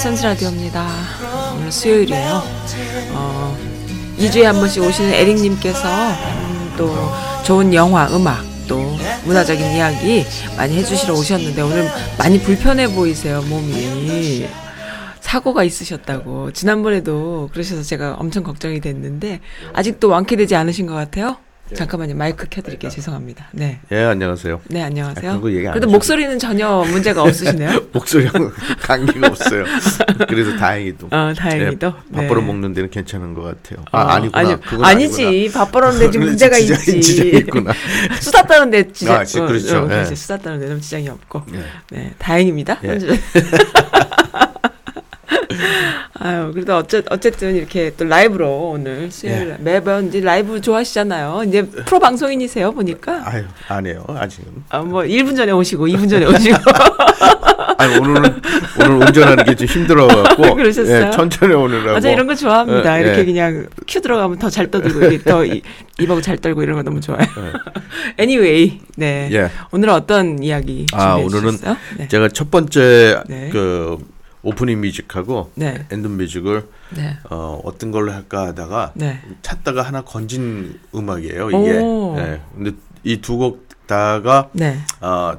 네, 안녕하세요. 선수라디오입니다. 오늘 수요일이에요. 어, 2주에 한 번씩 오시는 에릭님께서 음, 또 좋은 영화, 음악, 또 문화적인 이야기 많이 해주시러 오셨는데 오늘 많이 불편해 보이세요, 몸이. 사고가 있으셨다고. 지난번에도 그러셔서 제가 엄청 걱정이 됐는데 아직도 완쾌되지 않으신 것 같아요? 잠깐만요. 마이크 켜드릴게요. 죄송합니다. 네. 예, 안녕하세요. 네, 안녕하세요. 아, 그거 얘기 안 그래도 하셔도 목소리는 전혀 문제가 없으시네요. 목소리하고 관계가 없어요. 그래서 다행히도. 어, 다행히도. 예, 밥 벌어 네. 먹는 데는 괜찮은 것 같아요. 어, 아, 아니구나. 아니, 그건 아니지. 아니구나. 밥 벌었는데 지금 문제가 지장이- 있지. 지장이 있구나. 수다 떠는 데 지장. 아, 지- 그렇죠. 어, 어. 예. 수다 떠는데 너무 지장이 없고. 예. 네, 다행입니다. 예. 아유, 그래도 어째, 어쨌든 이렇게 또 라이브로 오늘 수요일 예. 매번 이제 라이브 좋아하시잖아요. 이제 프로 방송인이세요, 보니까. 아유, 아니에요. 아직은. 아, 뭐 1분 전에 오시고 2분 전에 오시고. 아니, 오늘은 오늘 운전하는 게 좀 힘들어 갖고 그러셨어요? 예, 천천히 오느라고. 맞아 이런 거 좋아합니다. 예, 이렇게 예. 그냥 큐 들어가면 더 잘 떠들고 더 이- 입하고 잘 떨고 이런 거 너무 좋아요. 예. anyway, 네. 예. 오늘은 어떤 이야기 아, 준비해 오늘은 주셨어요? 네. 제가 첫 번째 네. 그 opening music하고 네. end music을 네. 어, 어떤 걸로 할까 하다가 네. 찾다가 하나 건진 음악이에요, 이게. 오. 예. 근데 이 두 곡 다가 네. 어,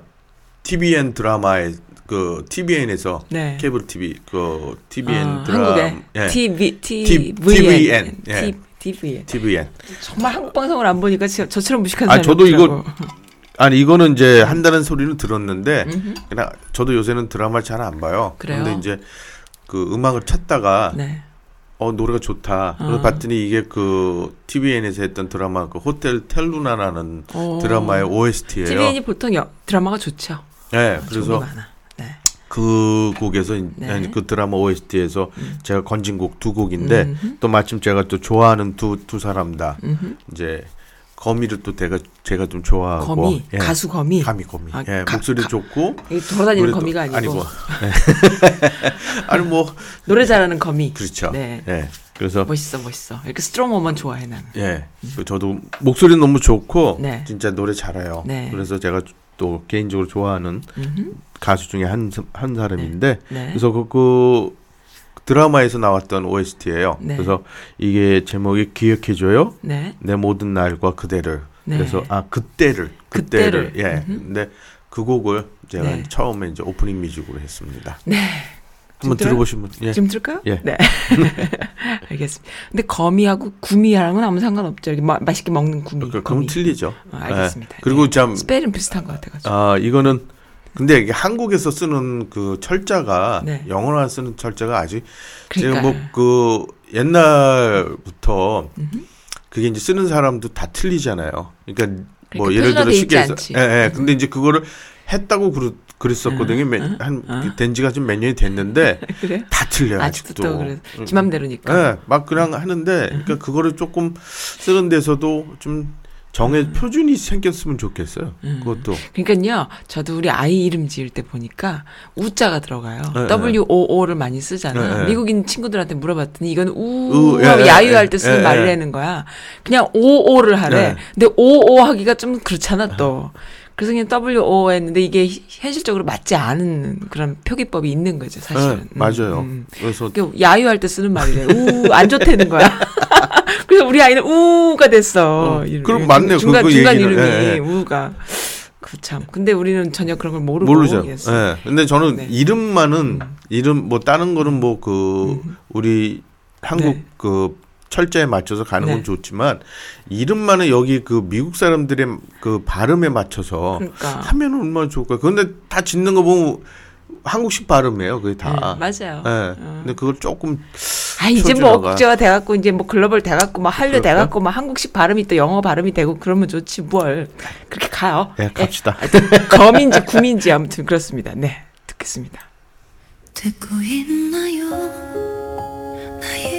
TVN 드라마의 그 TVN에서 네. 케이블 TV 그 TVN 아, 드라마 한국에 예. TV T- TVN TVN, 예. TVN TVN. 정말 한국 방송을 안 보니까 저, 저처럼 무식한 아, 사람이 저도 이거. 아니 이거는 이제 한다는 소리는 들었는데 음흠. 그냥 저도 요새는 드라마를 잘 안 봐요. 그래요? 근데 이제 그 음악을 찾다가 네. 어 노래가 좋다. 그래서 아. 봤더니 이게 그 TVN에서 했던 드라마 그 호텔 텔루나라는 오. 드라마의 OST예요. TVN이 보통 여, 드라마가 좋죠. 네, 게 그래서. 네. 그 곡에서 네. 아니, 그 드라마 OST에서 제가 건진 곡 두 곡인데 음흠. 또 마침 제가 또 좋아하는 두두 사람 다 음흠. 이제 거미를 또 제가 제가 좀 좋아하고 거미 예. 가수 거미. 가미 거미 아, 예, 가- 목소리 가- 좋고 이 돌아다니는 거미가 아니고 아니 뭐 아니 뭐 노래 잘하는 거미. 그렇죠 네. 예 그래서 멋있어 멋있어. 이렇게 strong woman 좋아해 나는. 예그 저도 목소리 너무 좋고 네. 진짜 노래 잘해요 네. 그래서 제가 또 개인적으로 좋아하는 음흠. 가수 중에 한 한 사람인데 네. 그래서 그, 그 드라마에서 나왔던 OST예요. 네. 그래서 이게 제목이 기억해줘요. 네. 내 모든 날과 그대를. 네. 그래서 아 그때를 그때를, 그때를. 예. 음흠. 근데 그 곡을 제가 네. 처음에 이제 오프닝 뮤직으로 했습니다. 네. 한번? 들어보시면 예. 지금 들까요? 예. 네. 알겠습니다. 근데 거미하고 구미랑은 아무 상관없죠. 이렇게 마, 맛있게 먹는 구미. 그, 거미. 그럼 틀리죠. 어, 알겠습니다. 예. 그리고 네. 참 스펠은 비슷한 것 같아가지고. 아, 이거는 근데 이게 한국에서 쓰는 그 철자가 네. 영어로 쓰는 철자가 아직. 제가 뭐그 옛날부터 그게 이제 쓰는 사람도 다 틀리잖아요. 그러니까 뭐 그러니까 예를 들어 쉽게 해서. 예, 예. 근데 이제 그거를 했다고 그랬, 그랬었거든요. 응, 몇- 응, 한 응. 된 지가 좀 몇 년이 됐는데 그래? 다 틀려요. 아직도 아직도. 또 그래. 응. 지 맘대로니까. 예, 막 그냥 하는데 그러니까 그거를 조금 쓰는 데서도 좀 정해 표준이 생겼으면 좋겠어요. 음. 그것도 그러니까요, 저도 우리 아이 이름 지을 때 보니까 우자가 들어가요. 네, W O O를 많이 쓰잖아. 네, 네. 미국인 친구들한테 물어봤더니 이건 우, 우 예, 하고 예, 야유할 예, 때 쓰는 예, 말이라는 예. 거야. 그냥 O O를 하래. 네. 근데 O O 하기가 좀 그렇잖아 또. 그래서 그냥 W O 했는데 이게 히- 현실적으로 맞지 않은 그런 표기법이 있는 거죠, 사실은. 예, 맞아요. 음. 그래서 그 야유할 때 쓰는 말이래. 우, 안 좋다는 거야. 그래서 우리 아이는 우가 됐어. 어, 그럼 맞네요. 중간, 그거 중간. 이름이 예, 예. 우가. 그 참. 근데 우리는 전혀 그런 걸 모르고. 모르죠. 예. 근데 저는 네. 이름만은 이름 뭐 다른 거는 뭐그 우리 한국 네. 그 철자에 맞춰서 가는 네. 건 좋지만 이름만은 여기 그 미국 사람들의 그 발음에 맞춰서 그러니까. 하면 얼마나 좋을까. 그런데 다 짓는 거 보면 한국식 발음이에요. 그게 다. 네, 맞아요. 예. 어. 근데 그걸 조금 아, 이제 뭐. 국제화 돼갖고, 이제 뭐 글로벌 돼갖고, 뭐 한류 그럴까요? 돼갖고, 뭐 한국식 발음이 또 영어 발음이 되고, 그러면 좋지, 뭘. 그렇게 가요. 예, 갑시다. 하여튼 검인지 구민지 아무튼 그렇습니다. 네. 듣겠습니다. 듣고 있나요? 나의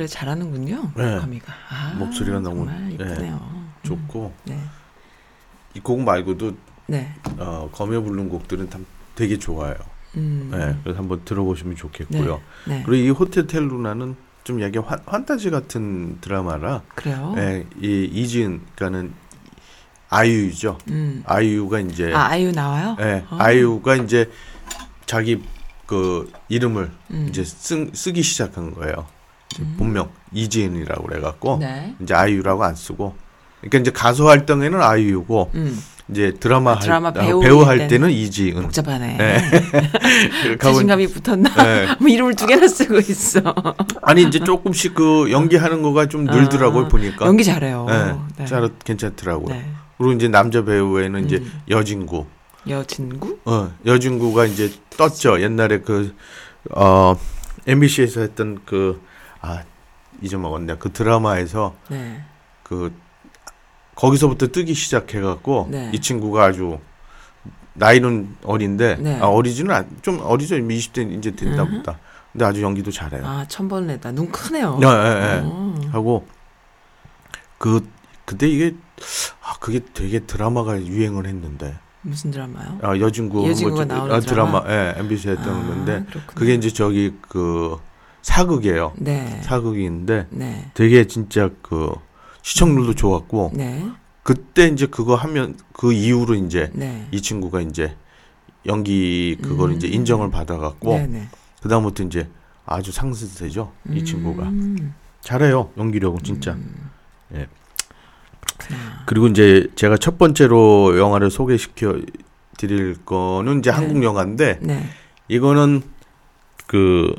노래 잘하는군요. 네. 거미가. 아, 목소리가 너무, 정말 이쁘네요. 좋고 네. 이곡 말고도 네. 어, 검에 부른 곡들은 다 되게 좋아요. 음. 네, 그래서 한번 들어보시면 좋겠고요. 네. 그리고 이 호텔 텔루나는 좀 약간 환, 환타지 같은 드라마라 그래요. 예, 이 이지은 그러니까는 아이유죠. 음. 아이유가 이제 아, 아이유 나와요? 예, 아. 아이유가 이제 자기 그 이름을 음. 이제 쓰, 쓰기 시작한 거예요. 본명 이지은이라고 그래갖고 네. 이제 아이유라고 안 쓰고 그러니까 이제 가수 활동에는 아이유고 음. 이제 드라마, 드라마 할, 배우 배우 할 때는 때는 이지은. 복잡하네. 네. 자신감이 붙었나? 네. 뭐 이름을 두 개나 쓰고 있어. 아니 이제 조금씩 그 연기하는 거가 좀 늘더라고요 아, 보니까. 연기 잘해요. 네, 네. 잘 괜찮더라고요. 네. 그리고 이제 남자 배우에는 이제 음. 여진구. 여진구? 어, 여진구가 이제 떴죠. 옛날에 그, 어, MBC에서 했던 그, 아, 잊어먹었네. 그 드라마에서 네. 그, 거기서부터 뜨기 시작해갖고, 네. 이 친구가 아주, 나이는 어린데, 네. 아, 어리지는 않, 좀 어리죠. 20대 이제 됐나 음흠. 보다. 근데 아주 연기도 잘해요. 아, 천번레다. 눈 크네요. 네, 네, 네. 어. 하고, 그, 그때 이게, 아, 그게 되게 드라마가 유행을 했는데, 무슨 드라마요? 아, 여진구 여진구가 뭐 저- 나오는 아, 드라마, 드라마? 예, MBC 했던 아, 건데 그렇구나. 그게 이제 저기 그 사극이에요. 네. 사극인데 네. 되게 진짜 그 시청률도 좋았고 네. 그때 이제 그거 하면 그 이후로 이제 네. 이 친구가 이제 연기 그걸 음. 이제 인정을 받아갖고 네, 네. 그다음부터 이제 아주 상승세죠 이 친구가 음. 잘해요 연기력은 진짜 예. 그리고 이제 제가 첫 번째로 영화를 소개시켜 드릴 거는 이제 네. 한국 영화인데 네. 이거는 그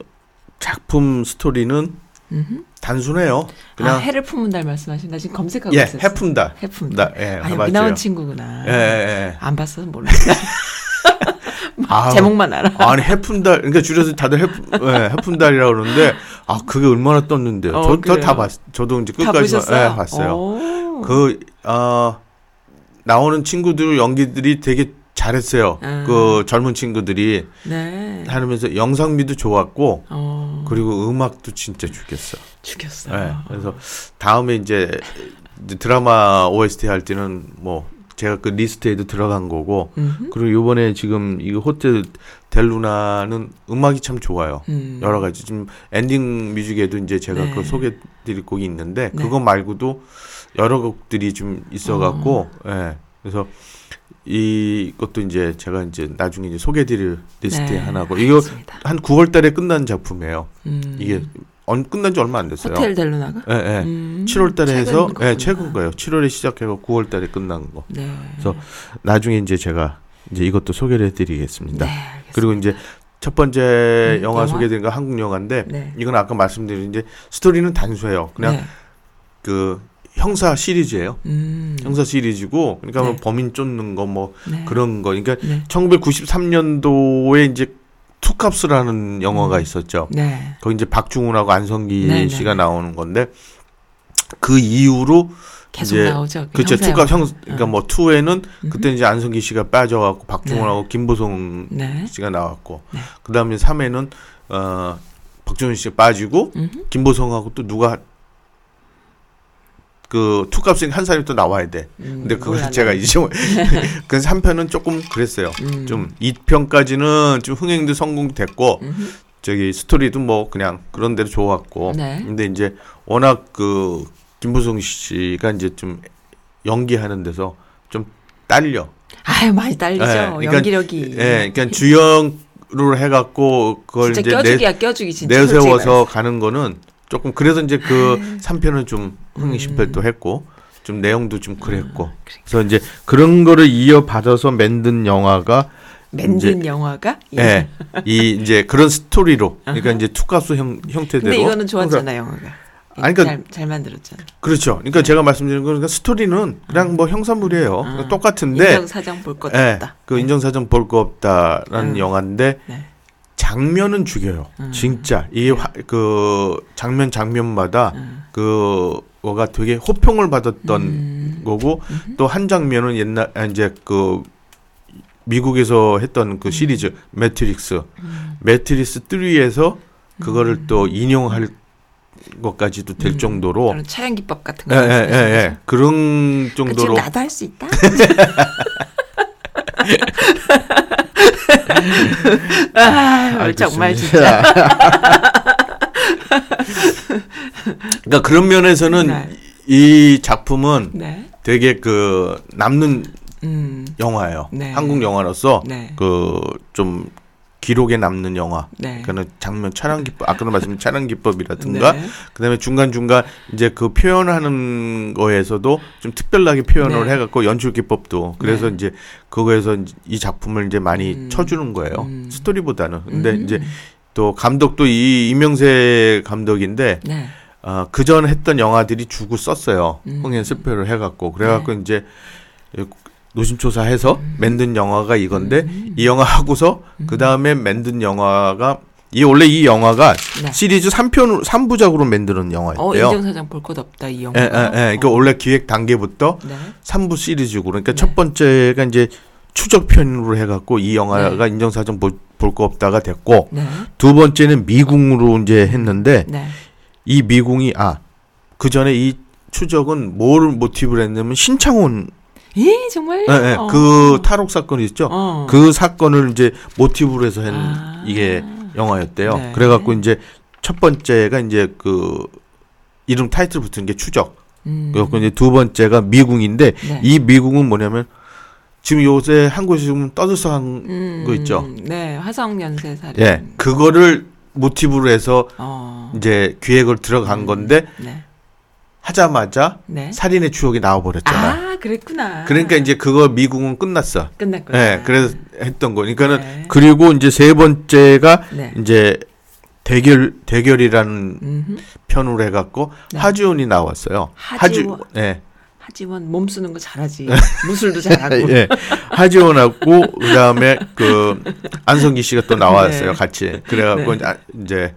작품 스토리는 음흠. 단순해요. 아, 그냥 해를 품은 달 말씀하신 나 지금 검색하고 예, 있었어요. 해품다. 해품달. 다, 예, 아, 여기 맞아요. 나온 친구구나. 예, 예, 예. 안 봤어서 몰라. 아, 제목만 알아. 아니 해품달 그러니까 줄여서 다들 해 예, 해품달이라고 그러는데 아 그게 얼마나 떴는데요. 어, 저 그래요? 다 봤. 저도 이제 다 끝까지? 예, 봤어요. 오. 그 아, 나오는 친구들 연기들이 되게 잘했어요. 음. 그 젊은 친구들이 네. 하면서 영상미도 좋았고 어. 그리고 음악도 진짜 죽였어. 죽였어. 네, 그래서 다음에 이제 드라마 OST 할 때는 뭐 제가 그 리스트에도 들어간 거고 음흠. 그리고 요번에 지금 이 호텔 델루나는 음악이 참 좋아요. 음. 여러 가지 지금 ending music에도 이제 제가 네. 그 소개 드릴 곡이 있는데 네. 그거 말고도 여러 곡들이 좀 있어 갖고 예 그래서 이것도 이제 제가 이제 나중에 이제 소개드릴 리스트에 네, 하나고 이거 알겠습니다. 한 9월달에 끝난 작품이에요. 음. 이게 언 끝난 지 얼마 안 됐어요. 호텔 델루나가? 예, 예. 음. 7월 달에 해서 최근 예. 최근 거예요. 7월에 시작해서 9월 달에 끝난 거. 네. 그래서 나중에 이제 제가 이제 이것도 소개를 해드리겠습니다. 네. 그리고 이제 첫 번째 음, 영화 영화? 소개드린 거 한국 영화인데 네. 이건 아까 말씀드린 이제 스토리는 단순해요. 그냥 네. 그 형사 시리즈예요. 음. 형사 시리즈고 그러니까 뭐 네. 범인 쫓는 거뭐 네. 그런 거. 그러니까 네. 1993년도에 이제 투캅스라는 영화가 음. 있었죠. 네. 거기 이제 박중훈하고 안성기 네, 네. 씨가 나오는 건데 그 이후로 계속 이제 나오죠. 그 그렇죠. 투가 형. 그러니까 어. 뭐 투에는. 그때 이제 안성기 씨가 빠져갖고 박중훈하고 김보성 네. 씨가 나왔고 네. 그다음에 3회는 어 박중훈 씨가 빠지고 음흠. 김보성하고 또 누가 그 투값이 한 사람이 또 나와야 돼. 음, 근데 그걸 몰라, 제가 나. 이제 그 3편은 조금 그랬어요. 음. 좀 2편까지는 좀 흥행도 성공됐고 음흠. 저기 스토리도 뭐 그냥 그런 대로 좋았고 네. 근데 이제 워낙 그 김보성 씨가 이제 좀 연기하는 데서 좀 딸려. 아유 많이 딸리죠. 예, 그러니까- 연기력이. 예, 그러니까 주연으로 해갖고 그걸 이제 내, 껴주기야 껴주기 진짜. 내세워서. 가는 거는 조금 그래서 이제 그 아유. 3편은 좀 흥행 음. 했고 좀 내용도 좀 그랬고 그래. 그래서 이제 그런 거를 이어받아서 만든 영화가 맨든 영화가. 예, 이 이제 그런 스토리로 그러니까 이제 투가수 형 형태대로 근데 이거는 좋았잖아 요 영화가. 아니, 그러니까- 잘, 잘 만들었잖아. 그렇죠. 그러니까 제가 말씀드린 거는 그러니까 스토리는 그냥 뭐 형사물이에요. 아. 똑같은데 인정 사정 볼것 예, 없다. 그 인정사정 볼 거 없다라는 음. 영화인데 네. 장면은 죽여요. 음. 진짜 이 그 장면 장면마다 음. 그 뭐가 되게 호평을 받았던 음. 거고 음흠. 또한 장면은 옛날 아, 이제 그 미국에서 했던 그 시리즈 매트릭스 음. 매트릭스 3에서 그거를 또 인용할 것까지도 될 음, 정도로 촬영 기법 같은 거. 예, 예, 예, 예. 그런 그 지금 정도로 나도 할 수 있다. 아, 정말 진짜. 그러니까 그런 면에서는 네. 이 작품은 네. 되게 그 남는 음. 영화예요. 네. 한국 영화로서 네. 그좀 기록에 남는 영화. 네. 그는 장면 촬영 기법 아까도 말씀드린 촬영 기법이라든가 네. 그다음에 중간 중간 이제 그 표현하는 거에서도 좀 특별하게 표현을 네. 해갖고 연출 기법도 그래서 네. 이제 그거에서 이 작품을 이제 많이 음. 쳐주는 거예요 음. 스토리보다는 근데 음. 이제 또 감독도 이 이명세 감독인데 네. 어, 그전 했던 영화들이 주고 썼어요 음. 흥행 스표를 해갖고 그래갖고 네. 이제 노심초사해서 음. 만든 영화가 이건데 이 영화 하고서 그 다음에 만든 영화가 이 원래 이 영화가 네. 시리즈 3편 3부작으로 만드는 어, 영화였대요. 인정사장 볼 것 없다 이 영화. 예, 예, 예. 그러니까 원래 기획 단계부터 네. 3부 시리즈고 그러니까 네. 첫 번째가 이제 추적편으로 해갖고 이 영화가 인정사정 볼 거 없다가 됐고 네. 두 번째는 미궁으로 이제 했는데 네. 이 미궁이 아그 전에 이 추적은 뭘 모티브로 했냐면 신창훈 예, 정말. 예, 예. 어. 그 탈옥 사건이 있죠. 어. 그 사건을 이제 모티브로 해서 한 아. 이게 영화였대요. 네. 그래갖고 이제 첫 번째가 이제 그 이름 타이틀 붙은 게 추적. 음. 그래갖고 이제 두 번째가 미궁인데 네. 이 미궁은 뭐냐면 지금 요새 한국에서 지금 떠들썩한 음, 거 있죠. 네, 화성 연쇄 살인. 예 그거를 모티브로 해서 어. 이제 기획을 들어간 건데 네. 하자마자 네. 살인의 추억이 나와버렸잖아. 아, 그랬구나. 그러니까 이제 그거 미궁은 끝났어. 끝났구나. 예, 그래서 했던 거. 그러니까는 네. 그리고 이제 세 번째가 네. 이제 대결 대결이라는 음흠. 편으로 해갖고 네. 하지원이 나왔어요. 하지원. 하지, 예, 하지원 몸 쓰는 거 잘하지. 무술도 잘하고. 예, 하지원하고 그 다음에 그 안성기 씨가 또 나왔어요, 네. 같이. 그래갖고 네. 이제 아- 이제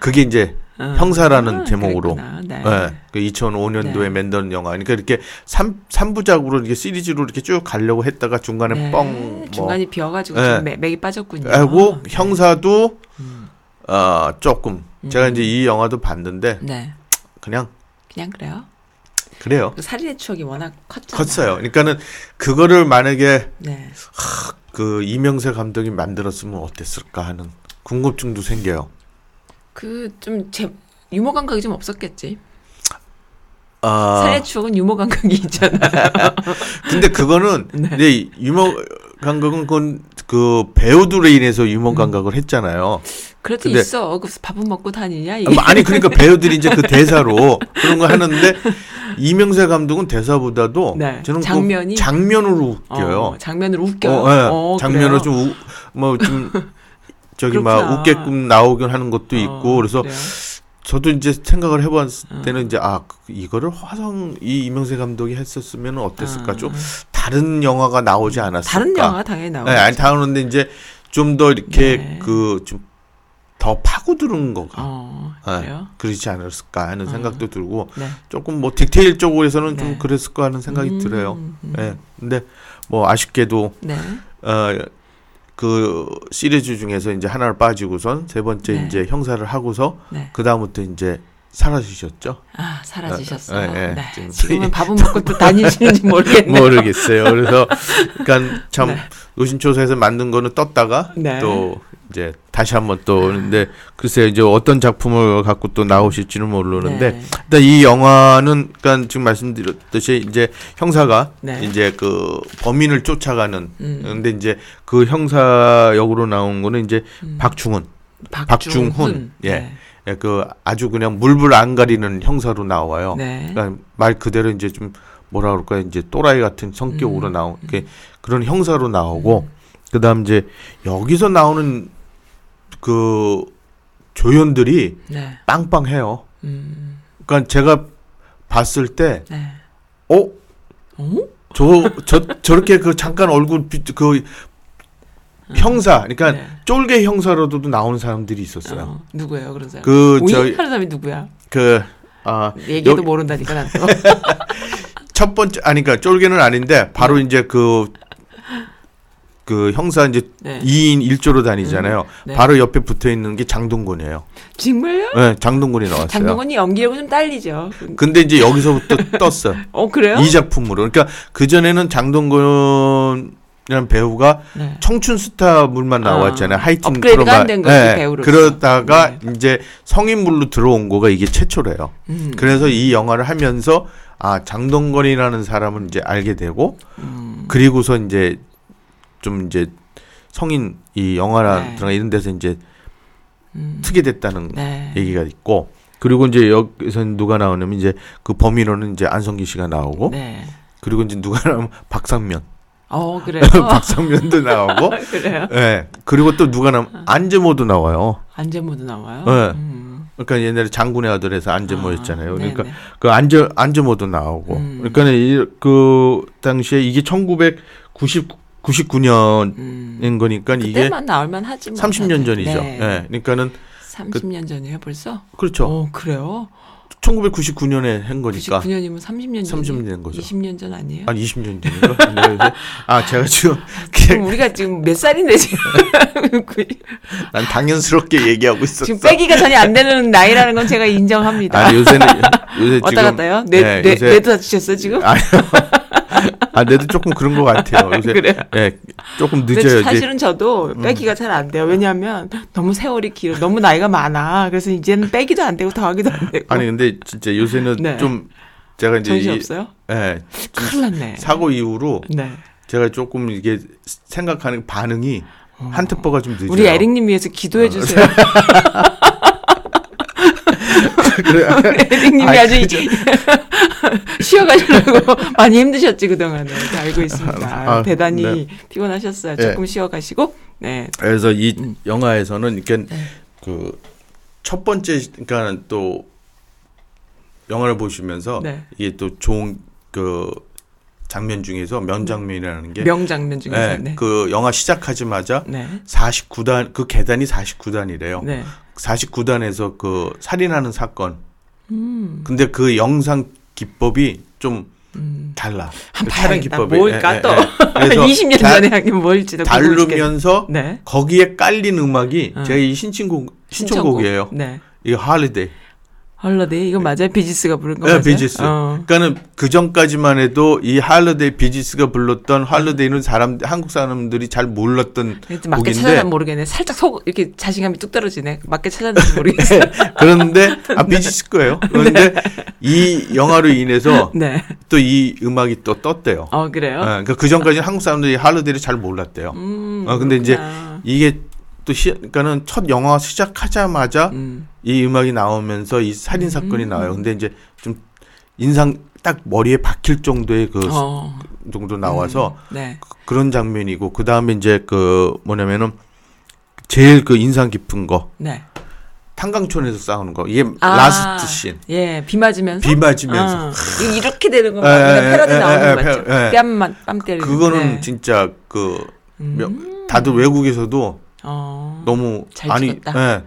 그게 이제 어. 형사라는 아, 제목으로. 네. 예, 그 2005년도에 네. 만든 영화. 그러니까 이렇게 삼삼부작으로 이렇게 시리즈로 이렇게 쭉 가려고 했다가 중간에 네. 뻥 뭐. 중간이 비어 가지고 네. 좀 맥- 맥이 빠졌군요. 하고 네. 형사도 음. 어 조금 제가 음. 이제 이 영화도 봤는데 네, 그냥 그냥 그래요. 그래요. 그 살인의 추억이 워낙 컸잖아요. 컸어요. 그러니까는 그거를 만약에 네. 그 이명세 감독이 만들었으면 어땠을까 하는 궁금증도 생겨요. 그 좀 제 유머 감각이 좀 없었겠지. 아 살인의 추억은 유머 감각이 있잖아요. 근데 그거는 네. 이제 유머 감각은 그건 그 배우들에 인해서 음. 유머 감각을 했잖아요. 그래도 근데- 있어. 그 밥은 먹고 다니냐 이게. 아니 그러니까 배우들이 이제 그 대사로 그런 거 하는데 이명세 감독은 대사보다도 네, 저는 그 장면이? 장면으로 웃겨요. 어, 장면을 웃겨요. 어, 예. 어, 장면을 그래요? 좀뭐좀 저기 막 그렇구나. 웃게끔 나오긴 하는 것도 있고 어, 그래서 그래요? 저도 이제 생각을 해봤을 어. 때는 이제 아 그- 이거를 화성 이 이명세 감독이 했었으면 어땠을까 아, 좀 다른 영화가 나오지 않았을까 다른 영화 당연히 나오죠. 네, 아니 나오는데 이제 좀 더 이렇게 네. 그좀 더 파고드는 거가 어, 네. 그래요? 그렇지 않았을까 하는 어. 생각도 들고 네. 조금 뭐 디테일 쪽에서는 좀 네. 그랬을 거 하는 생각이 음, 들어요. 음. 예. 근데 뭐 아쉽게도 네. 어, 그 시리즈 중에서 이제 하나를 빠지고선 세 번째 네. 이제 형사를 하고서 네. 그 다음부터 이제 사라지셨죠. 아, 사라지셨어요. 어, 어, 예, 예. 네. 지금 지금은 밥은 먹고 또 다니시는지 모르겠네요. 모르겠어요. 그래서 그러니까 참 네. 노신초사에서 만든 거는 떴다가 네. 또 이제 다시 한번 또 오는데 글쎄요 이제 어떤 작품을 갖고 또 나오실지는 모르는데 네. 일단 이 영화는 그러니까 지금 말씀드렸듯이 이제 형사가 네. 이제 그 범인을 쫓아가는 음. 근데 이제 그 형사 역으로 나온 거는 이제 음. 박중훈 박중훈. 박중훈. 예. 네. 예, 그 아주 그냥 물불 안 가리는 형사로 나와요. 네. 그러니까 말 그대로 이제 좀 뭐라 그럴까 이제 또라이 같은 성격으로 음. 나오 게 그런 형사로 나오고 그다음 이제 여기서 나오는 그 조연들이 네. 빵빵해요. 음. 그러니까 제가 봤을 때 네. 어? 어? 저, 저, 저렇게 그 잠깐 얼굴, 빛- 그, 형사, 그러니까 네. 쫄개 형사로도 나오는 사람들이 있었어요. 어, 누구예요, 그런 사람? 그, 오이 저, 하는 사람이 누구야? 그, 아, 얘기도 여기- 모른다니까 난 또. 첫 번째, 아니, 그러니까 쫄개는 아닌데, 바로 네. 이제 그, 그 형사 이제 네. 2인 1조로 다니잖아요. 네. 바로 옆에 붙어 있는 게 장동건이에요. 정말요? 네, 장동건이 나왔어요. 장동건이 연기하고 좀 딸리죠. 근데 이제 여기서부터 떴어요. 어 그래요? 이 작품으로. 그러니까 그 전에는 장동건 이라는 배우가 네. 청춘 스타물만 나왔잖아요. 아, 하이틴 업그레이드가. 안된 거지, 배우로서. 그러다가 네. 이제 성인물로 들어온 거가 이게 최초래요. 음. 그래서 이 영화를 하면서 아 장동건이라는 사람은 이제 알게 되고 음. 그리고서 이제 좀 이제 성인 이 영화나 네. 이런 데서 이제 음. 트게 됐다는 네. 얘기가 있고 그리고 이제 여기서 누가 나오냐면 이제 그 범인으로는 이제 안성기 씨가 나오고 네. 그리고 이제 누가 나오면 박상면 어 그래요. 박상면도 나오고 그래요. 예 그리고 또 누가 나오면 안재모도 나와요 안전모드 나와요. 네. 음. 그러니까 옛날에 장군의 아들에서 안재모였잖아요 아, 그러니까 네네. 그 안재 안재모도 나오고 음. 그러니까 이 그 당시에 이게 1990 99년인 음. 거니까 이게 나올만 하지 뭐. 30년 전이죠. 네. 예. 그러니까는 30년 전이에요 벌써? 그렇죠. 어 그래요? 1999년에 한 거니까 99년이면 30년 전. 30년 된 거죠. 20년 전 아니에요? 한 20년 전인가? 아 제가 지금 그럼 우리가 지금 몇 살인데 지금 난 당연스럽게 얘기하고 있었어. 지금 빼기가 전혀 안 되는 나이라는 건 제가 인정합니다. 아 요새는 요새 왔다 지금 갔다요? 뇌, 네, 뇌, 요새 뇌도 다치셨어요 지금? 아, 아 내도 조금 그런 것 같아요. 요새 그래요? 예, 조금 늦어요. 음. 사실은 저도 빼기가 잘안 돼요. 왜냐하면 너무 세월이 길어, 너무 나이가 많아. 그래서 이제는 빼기도 안 되고 더하기도 안 되고. 아니 근데 진짜 요새는 네. 좀 제가 이제 정신 이- 없어요? 예, 큰일 났네. 사고 이후로 네. 제가 조금 이게 생각하는 반응이 한 템포가 좀 늦어요. 어. 우리 에릭님 위해서 기도해 주세요. 그래. 에릭님이 아이, 아주 쉬어가시려고 많이 힘드셨지 그동안에 다 알고 있습니다. 아, 대단히 네. 피곤하셨어요. 네. 조금 쉬어가시고. 네. 그래서 이 음. 영화에서는 이렇게 네. 그첫 번째 그러니까 또 영화를 보시면서 네. 이게 또 좋은 그 장면 중에서 명장면이라는 게 명장면 중에서. 예, 네. 그 영화 시작하자마자 네. 49단 그 계단이 49단이래요. 네. 40계단에서 그 살인하는 사건. 음. 근데 그 영상 기법이 좀 음. 달라. 촬영 봐야겠다. 기법이. 뭘까 예, 또. 예, 예. 그래서 20년 다- 전에 하긴 뭘지도 다루면서 네. 거기에 깔린 음악이 어. 제가 이 신친곡 신청곡이에요. 네. 이거 Holiday. Holiday 이거 맞아요? 비지스가 부른 거 네, 맞아요? 비지스. 어. 그러니까는 그 전까지만 해도 이 Holiday 비지스가 불렀던 Holiday는 사람 한국 사람들이 잘 몰랐던 맞게 찾아는 모르겠네. 살짝 속 이렇게 자신감이 뚝 떨어지네. 맞게 찾았는지 모르겠어요. 그런데 아 비지스 거예요. 그런데 이 영화로 인해서 네. 또이 음악이 또 떴대요. 어 그래요? 어, 그러니까 그 전까지는 한국 사람들이 할리데이를 잘 몰랐대요. 음. 어, 근데 이제 그렇구나. 이게 또 시, 그러니까는 첫 영화 시작하자마자 음. 이 음악이 나오면서 이 살인 사건이 나와요. 근데 이제 좀 인상 딱 머리에 박힐 정도의 그 어. 정도 나와서 네. 그, 런 장면이고 그 다음에 이제 그 뭐냐면은 제일 그 인상 깊은 거 네. 탄광촌에서 싸우는 거 이게 아, last scene 예, 비 맞으면서. 비 맞으면서 어. 이렇게 되는 거 예. 예, 패러디 예, 나오는 예, 거 맞죠? 뺨만 뺨 때리는. 그거는 네. 진짜 그 음. 명- 다들 외국에서도 어. 너무 잘 아니. 예,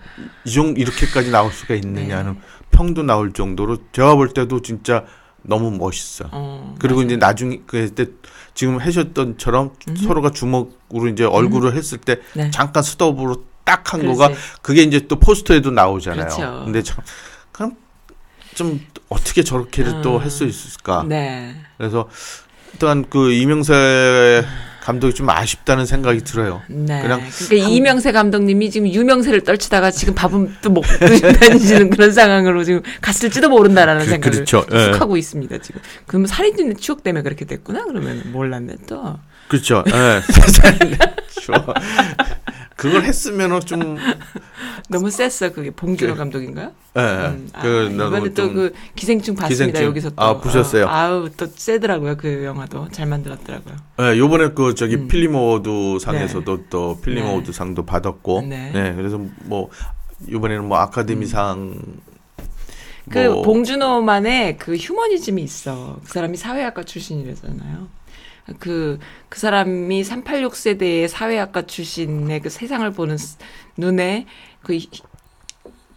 이종 이렇게까지 나올 수가 있느냐는 평도 나올 정도로 제가 볼 때도 진짜 너무 멋있어. 어. 그리고 이제 나중에 그때 지금 하셨던처럼 서로가 주먹으로 이제 얼굴을 했을 때 네. 잠깐 스톱으로 딱 한. 거가 그게 이제 또 포스터에도 나오잖아요. 그렇죠. 근데 참 그럼 좀 어떻게 저렇게를 또 음. 할수 있을까? 네. 그래서 일단 그 이명세 감독이 좀 아쉽다는 생각이 들어요. 네. 그냥 그러니까 이명세 감독님이 지금 유명세를 떨치다가 지금 밥은 또 먹고 다니시는 그런 상황으로 지금 갔을지도 모른다라는 그- 생각을 그렇죠. 예. 쭉 하고 있습니다 지금. 그러면 살인의 추억 때문에 그렇게 됐구나. 그러면 몰랐네 또. 그렇죠. 예. 세상에 좋아. 그걸 했으면은 좀 너무 셌어 그게 봉준호 그- 감독인가요? 예. 음, 아, 그 이번에 또좀그 기생충 봤습니다 기생충. 여기서 또. 아, 보셨어요? 어, 아우 또 세더라고요 그 영화도 잘 만들었더라고요. 예, 요번에 그 저기 음. award 상에서도 또 필름 네. 상도 받았고 네. 네. 그래서 뭐 요번에는 뭐 아카데미 상그뭐 봉준호만의 그 휴머니즘이 있어. 그 사람이 사회학과 출신이라잖아요. 그, 그 사람이 386 세대의 사회학과 출신의 그 세상을 보는 스- 눈에 그 히-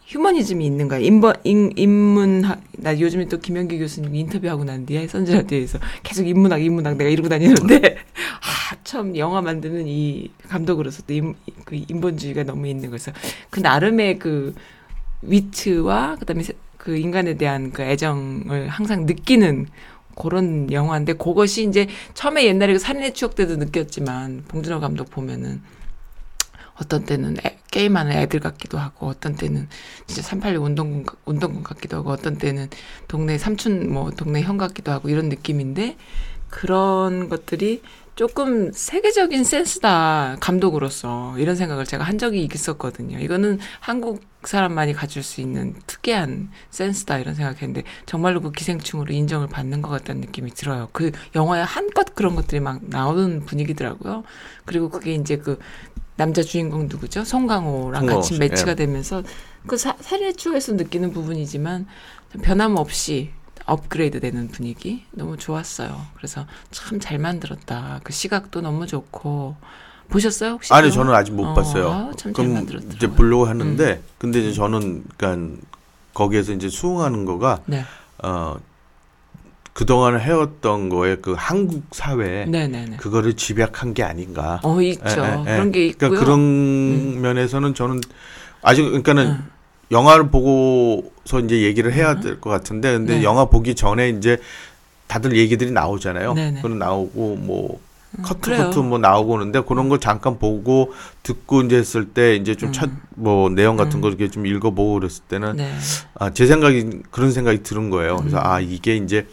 휴머니즘이 있는 거야. 인번, 인, 인문학, 나 요즘에 또 김영기 교수님 인터뷰하고 난 뒤에 선지라디오에서 계속 인문학, 인문학 내가 이러고 다니는데, 아, 참 영화 만드는 이 감독으로서도 임, 그 인본주의가 너무 있는 거서 그 나름의 그 위트와 그 다음에 세- 그 인간에 대한 그 애정을 항상 느끼는 그런 영화인데 그것이 이제 처음에 옛날에 그 살인의 추억 때도 느꼈지만 봉준호 감독 보면은 어떤 때는 애- 게임하는 애들 같기도 하고 어떤 때는 진짜 386 운동군 같- 운동군 같기도 하고 어떤 때는 동네 삼촌 뭐 동네 형 같기도 하고 이런 느낌인데 그런 것들이 조금 세계적인 센스다 감독으로서 이런 생각을 제가 한 적이 있었거든요. 이거는 한국 사람만이 가질 수 있는 특이한 센스다 이런 생각했는데 정말로 그 기생충으로 인정을 받는 것 같다는 느낌이 들어요. 그 영화에 한껏 그런 것들이 막 나오는 분위기더라고요. 그리고 그게 이제 그 남자 주인공 누구죠? 송강호랑 송강호 같이 씨, 매치가 예. 되면서 그 사- 살인의 추억에서 느끼는 부분이지만 변함없이 업그레이드 되는 분위기 너무 좋았어요. 그래서 참 잘 만들었다. 그 시각도 너무 좋고 보셨어요 혹시? 아니 또? 저는 아직 못 어, 봤어요. 그럼. 음. 이제 보려고 하는데 근데 이제 저는 그러니까 거기에서 이제 수긍하는 거가 네, 어 그동안 해왔던 거에 그 한국 사회 네, 네, 네. 그거를 집약한 게 아닌가. 어 있죠. 예, 예, 예. 그런 게 있고요. 그러니까 그런 면에서는 저는 아직 그러니까는 음. 영화를 보고서 이제 얘기를 해야 될 것 같은데 근데 네. 영화 보기 전에 이제 다들 얘기들이 나오잖아요. 네네. 그런 나오고 뭐 커트 그래요. 커트 뭐 나오고 오는데 그런 거 잠깐 보고 듣고 이제 했을 때 이제 좀 첫뭐 내용 같은 음. 거 이렇게 좀 읽어보고 그랬을 때는 네. 아, 제 생각이 그런 생각이 드는 거예요. 그래서 음. 아 이게 이제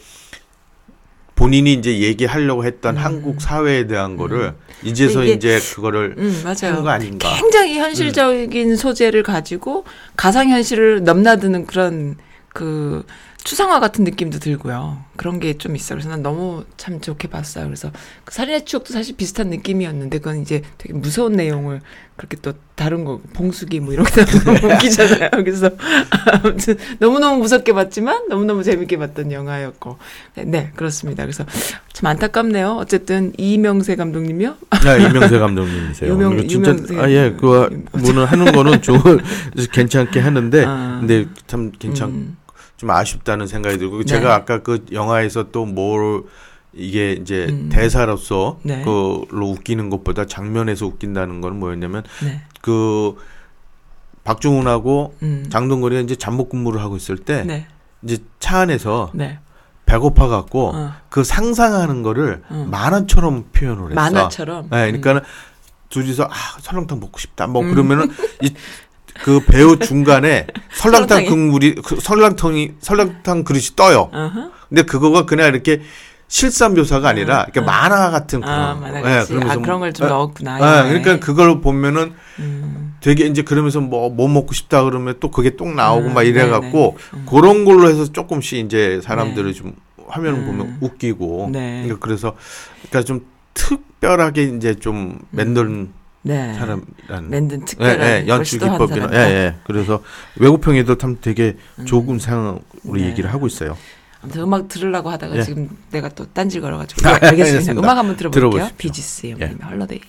본인이 이제 얘기하려고 했던 음. 한국 사회에 대한 거를 이제서 이게- 이제 그거를 음 맞아요. 한거 아닌가. 굉장히 음. 현실적인 소재를 가지고 가상 현실을 넘나드는 그런 그 추상화 같은 느낌도 들고요. 그런 게 좀 있어요. 그래서 난 너무 참 좋게 봤어요. 그래서 그 살인의 추억도 사실 비슷한 느낌이었는데 그건 이제 되게 무서운 내용을 그렇게 또 다른 거 봉수기 뭐 이런 거 너무 웃기잖아요. 그래서 아무튼 너무너무 무섭게 봤지만 너무너무 재밌게 봤던 영화였고 네, 네 그렇습니다. 그래서 참 안타깝네요. 어쨌든 이명세 감독님이요. 네, 이명세 감독님이세요. 유명- 그리고 진짜 유명세 아예 그 뭐는 하는 거는 좀 괜찮게 하는데 아. 근데 참 괜찮 음. 좀 아쉽다는 생각이 들고 네. 제가 아까 그 영화에서 또 뭘 이게 이제 음. 대사로서 네. 그로 웃기는 것보다 장면에서 웃긴다는 건 뭐였냐면 네. 그 박중훈하고 음. 장동건이 이제 잠복 근무를 하고 있을 때 네. 이제 차 안에서 네. 배고파 갖고 어. 그 상상하는 거를 어. 만화처럼 표현을 했어. 만화처럼. 네, 그러니까는 둘이서 아 설렁탕 먹고 싶다. 뭐 음. 그러면은 이 그 배우 중간에 설렁탕? 국물이 그 설렁탕이 설렁탕 그릇이 떠요. 음. 어허. 근데 그거가 그냥 이렇게 실사 묘사가 아니라 이렇게 어. 만화 같은 그런 아, 거. 만화 예. 아, 그러면서 그런 걸좀 예, 넣었구나. 예, 영화에. 그러니까 그걸 보면은 음. 되게 이제 그러면서 뭐 뭐 먹고 싶다 그러면 또 그게 똑 나오고 음, 막 이래. 갖고 음. 그런 걸로 해서 조금씩 이제 사람들을 네. 좀 화면을 음. 보면 웃기고 네. 그러니까 그래서 그러니까 좀 특별하게 이제 좀 만든 네. 사람이라는 만든 예, 특별한 예, 걸 연출 기법이나 예. 예. 그래서 외국평에도 참 되게 음. 조금 상으로 네. 얘기를 하고 있어요. 아무튼 음악 들으려고 하다가 예. 지금 내가 또 딴질 걸어가지고 알겠습니다. 알겠습니다. 음악 한번 들어볼게요. 들어보십시오. 비지스의 예. 헐러데이.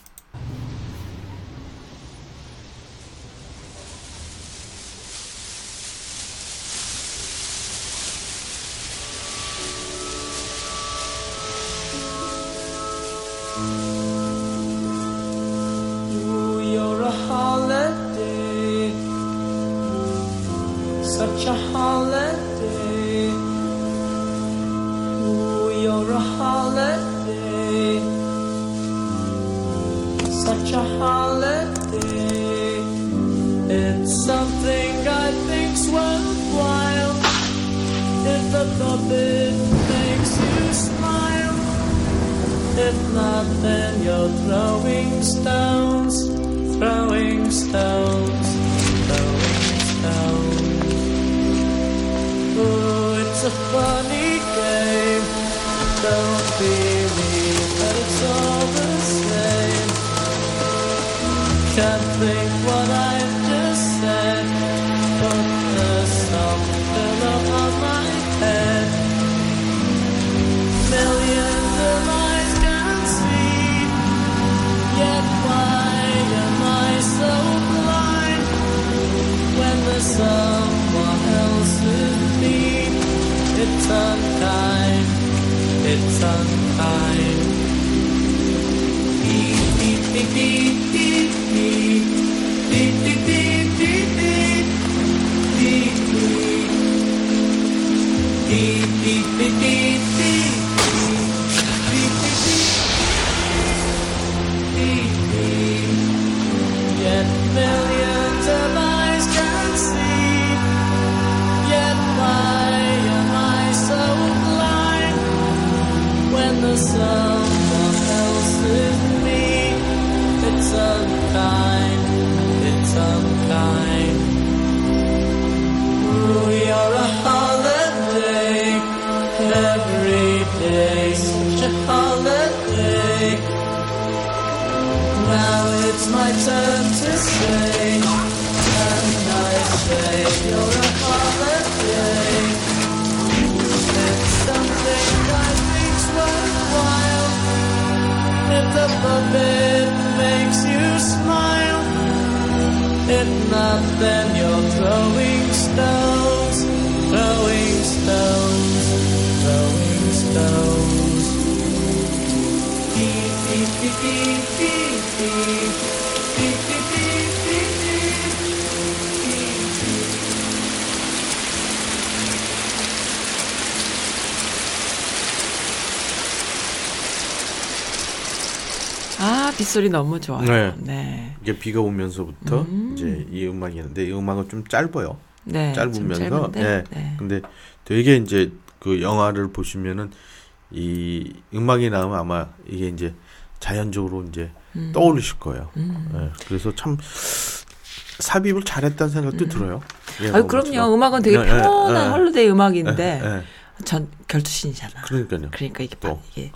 아 빗소리 너무 좋아요. 네. 네. 이게 비가 오면서부터 이제 이 음악이 있는데 이 음악은 좀 짧아요. 네. 좀 짧으면서 예. 네. 근데 되게 이제 그 영화를 보시면은 이 음악이 나오면 아마 이게 이제 자연적으로 이제 음. 떠오르실 거예요. 예. 그래서 참 삽입을 잘했다는 생각도 들어요. 예, 음. 아유 그럼요. 음악은 되게 예, 예, 예. 헐리데이 음악인데 예, 예. 전 결투신이잖아. 그러니까요. 그러니까 이게 또. 바- 이게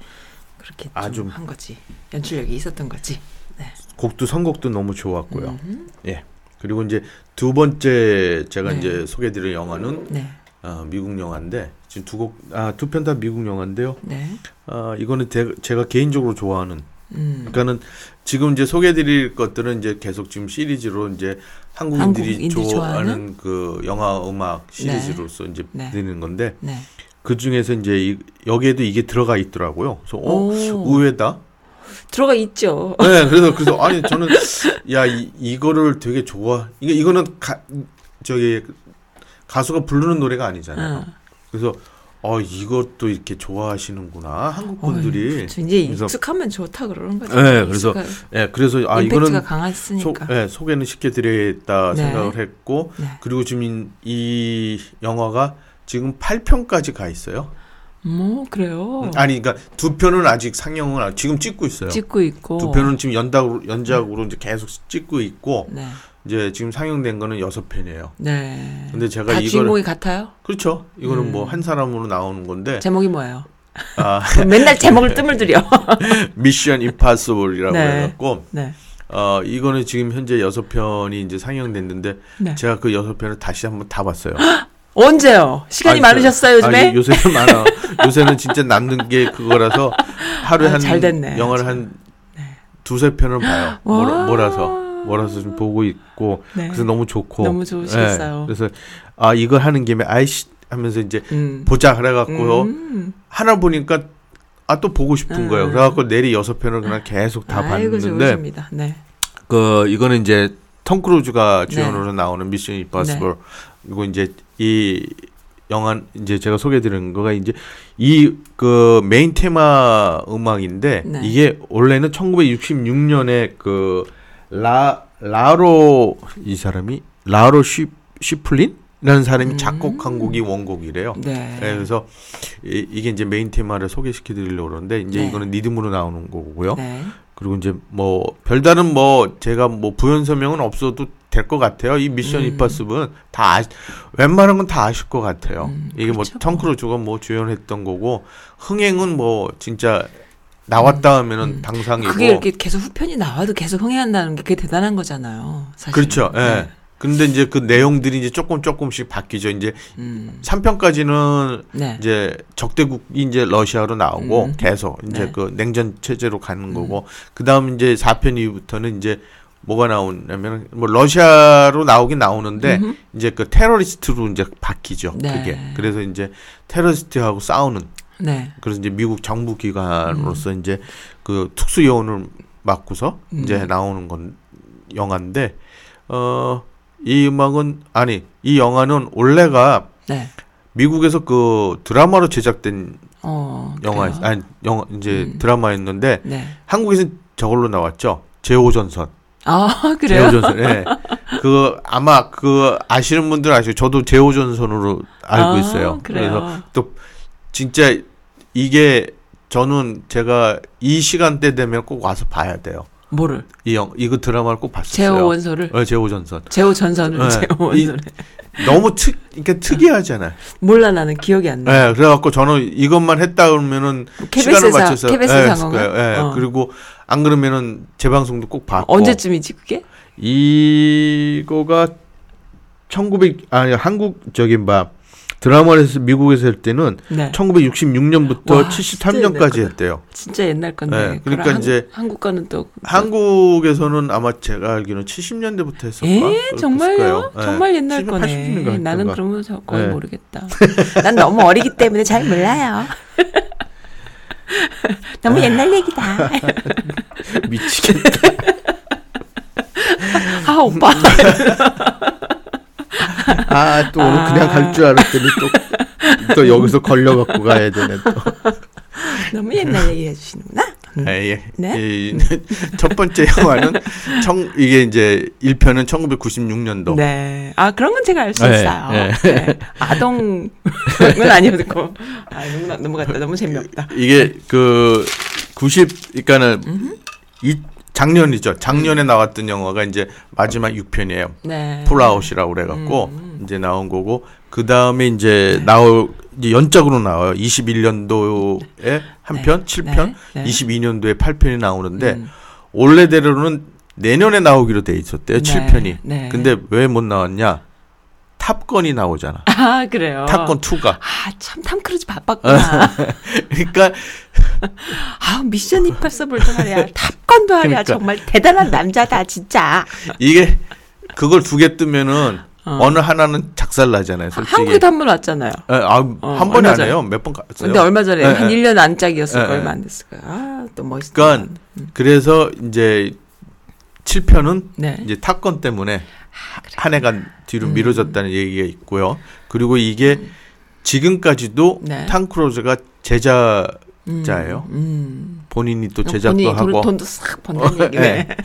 그렇게 아주- 좀한 거지. 연출력이 있었던 거지. 네. 곡도 선곡도 너무 좋았고요. 음. 예. 그리고 이제 두 번째 제가 네. 이제 소개드릴 영화는 네. 어, 미국 영화인데 지금 두 곡 아 두 편 다 미국 영화인데요. 네. 아 이거는 대- 제가 개인적으로 좋아하는 음. 그러니까는 지금 이제 소개드릴 것들은 이제 계속 지금 시리즈로 이제 한국인들이 좋아하는? 그 영화 음악 시리즈로서 이제 네. 드리는 건데 네. 그 중에서 이제 이, 여기에도 이게 들어가 있더라고요. 그래서 어 오. 의외다. 들어가 있죠. 네, 그래서 그래서 아니 저는 야 이, 이거를 되게 좋아. 이게 이거는 가, 저기 가수가 부르는 노래가 아니잖아요. 어. 그래서 어 이것도 이렇게 좋아하시는구나 한국 분들이. 그렇죠. 이제 그래서- 익숙하면 좋다 그러는 거죠. 네, 그래서 예, 그래서 아 이거는 소, 강했으니까. 예, 소개는 시켜드려야겠다 네. 생각을 했고 네. 그리고 지금 이, 이 영화가 지금 8편까지 가 있어요. 뭐 그래요. 아니 그러니까 두 편은 아직 상영을 안- 지금 찍고 있어요. 찍고 있고. 두 편은 지금 연작으로 연작으로 이제 계속 찍고 있고 네. 이제 지금 상영된 거는 여섯 편이에요. 네. 근데 제가 다 이거를 주인공이 같아요? 그렇죠. 이거는 음. 뭐한 사람으로 나오는 건데 제목이 뭐예요? 아 맨날 제목을 뜸을 들여. 미션 임파서블이라고 네. 해갖고 네. 어 이거는 지금 현재 여섯 편이 이제 상영됐는데 네. 제가 그 여섯 편을 다시 한번 다 봤어요. 언제요? 시간이 아니, 많으셨어요, 저- 요즘에? 아, 요, 요새는 많아. 요새는 진짜 남는 게 그거라서 하루에 아, 한잘 됐네. 영화를 한 두세 편을 봐요. 와. 몰아, 몰아 서 몰아서 좀 보고 있고 네. 그래서 너무 좋고 너무 좋으시겠어요. 예, 그래서 아 이걸 하는 김에 아이씨 하면서 이제 음. 보자 그래갖고 음. 하나 보니까 아 또 보고 싶은 음. 거예요. 그래갖고 내리 여섯 편을 그냥 계속 다 아이고 봤는데. 네. 그 이거는 이제 톰 크루즈가 네. 주연으로 나오는 미션 임파서블 그리고 이제 이 영화 이제 제가 소개드리는 거가 이제 이 그 메인 테마 음악인데 네. 이게 원래는 1966년에 그 라 라로 이 사람이 라로 쉬 쉬플린이라는 사람이 음. 작곡한 곡이 원곡이래요. 네. 네, 그래서 이, 이게 이제 메인 테마를 소개시켜 드리려고 그러는데 이제 네. 이거는 리듬으로 나오는 거고요. 네. 그리고 이제 뭐 별다른 뭐 제가 뭐 부연 설명은 없어도 될 것 같아요. 이 미션 음. 임파서블은 다 아시, 웬만한 건 다 아실 것 같아요. 음, 이게 그렇죠, 뭐톰 크루즈가 뭐 주연했던 거고 흥행은 뭐 진짜 나왔다 하면은 음. 당상이고 그게 이렇게 계속 후편이 나와도 계속 흥행한다는 게 그게 대단한 거잖아요. 사실. 그렇죠. 예. 네. 근데 이제 그 내용들이 이제 조금 조금씩 바뀌죠. 이제 음. 3편까지는 네. 이제 적대국이 이제 러시아로 나오고 음. 계속 이제 네. 그 냉전 체제로 가는 거고 그다음 이제 4편 이후부터는 이제 뭐가 나오냐면 뭐 러시아로 나오긴 나오는데 음흠. 이제 그 테러리스트로 이제 바뀌죠. 네. 그게. 그래서 이제 테러리스트하고 싸우는 네. 그래서 이제 미국 정부 기관으로서 이제 그 특수 요원을 맞고서 음. 이제 나오는 건 영화인데 어이 음악은 아니 이 영화는 원래가 네. 미국에서 그 드라마로 제작된 어. 영화 그래요? 아니 영화 이제 음. 드라마였는데 네. 한국에서 저걸로 나왔죠. 제오전선. 아 그래요? 제오전선. 예. 그 아마 그 아시는 분들 아시고 저도 제오전선으로 알고 아, 있어요. 그래요. 그래서 또 진짜 이게 저는 제가 이 시간대 되면 꼭 와서 봐야 돼요. 뭐를? 이 영, 이거 드라마를 꼭 봤었어요. 제호 원소를 어, 제오전선. 제호 전선을 네. 제호 이- 원소를 너무 특, 그러니까 특이하잖아요. 몰라 나는 기억이 안 나. 예, 그래갖고 저는 이것만 했다 그러면은 뭐 시간을 맞춰서 KBS? 거예요. 예, 어. 그리고 안 그러면은 재방송도 꼭 봤고. 언제쯤이지 그게? 이거가 1900 아니 한국 저기 막 드라마에서 미국에서 할 때는 네. 1966년부터 와, 진짜 73년까지 옛날 했대요. 진짜 옛날 건데. 네, 그러니까 그럼 이제 한, 한국 거는 또 한국에서는 아마 제가 알기로는 70년대부터 했었까. 에 정말요? 정말 옛날 거네. 나는 그러면 저 거의 네. 모르겠다. 난 너무 어리기 때문에 잘 몰라요. 너무 옛날 얘기다. 미치겠다. 아 오빠. 아, 또 오늘 그냥 갈 줄 알았더니 또, 또 여기서 걸려갖고 가야 되네, 또. 너무 옛날 얘기 해주시는구나. 음. 아, 예. 네? 이, 첫 번째 영화는, 청, 이게 이제 1편은 1996년도. 네. 아 그런 건 제가 알수 네, 있어요. 네. 네. 아동은 아니었고. 아 너무 넘어갔다. 너무 재미없다. 이게 그, 90, 그러니까는, 이, 작년이죠. 작년에 나왔던 영화가 이제 마지막 6편이에요. 네. Fallout이라고 그래갖고, 음. 이제 나온 거고, 그 다음에 이제 나올, 이제 연작으로 나와요. 21년도에 한 편, 7편, 네. 네. 22년도에 8편이 나오는데, 음. 원래대로는 내년에 나오기로 돼 있었대요. 네, 7편이. 네. 근데 왜 못 나왔냐? 탑건이 나오잖아. 아 그래요. 탑건 2가. 아참 탐 크루즈 바빴구나. 그러니까 아 미션 임파서블도 말이야. 탑건도 말이야. 그러니까. 정말 대단한 남자다 진짜. 이게 그걸 두 개 뜨면은 어. 어. 느 하나는 작살 나잖아요. 솔직히. 한국에도 한 번 왔잖아요. 아, 아, 어, 한 번이. 아니에요. 몇 번 갔어요. 근데 얼마 전에 네, 한 네. 1년 안짝이었을 네, 거 얼마 네. 안 됐을 거예요. 아 또 멋있다. 그러니까 그래서 이제 7편은 네. 이제 탑건 때문에 아, 한 해가 음. 뒤로 미뤄졌다는 얘기가 있고요. 그리고 이게 지금까지도 네. 탕 크루즈가 제자자예요. 음. 본인이 또 제작도 본인이 하고 돈, 돈도 싹 번다는 얘기네.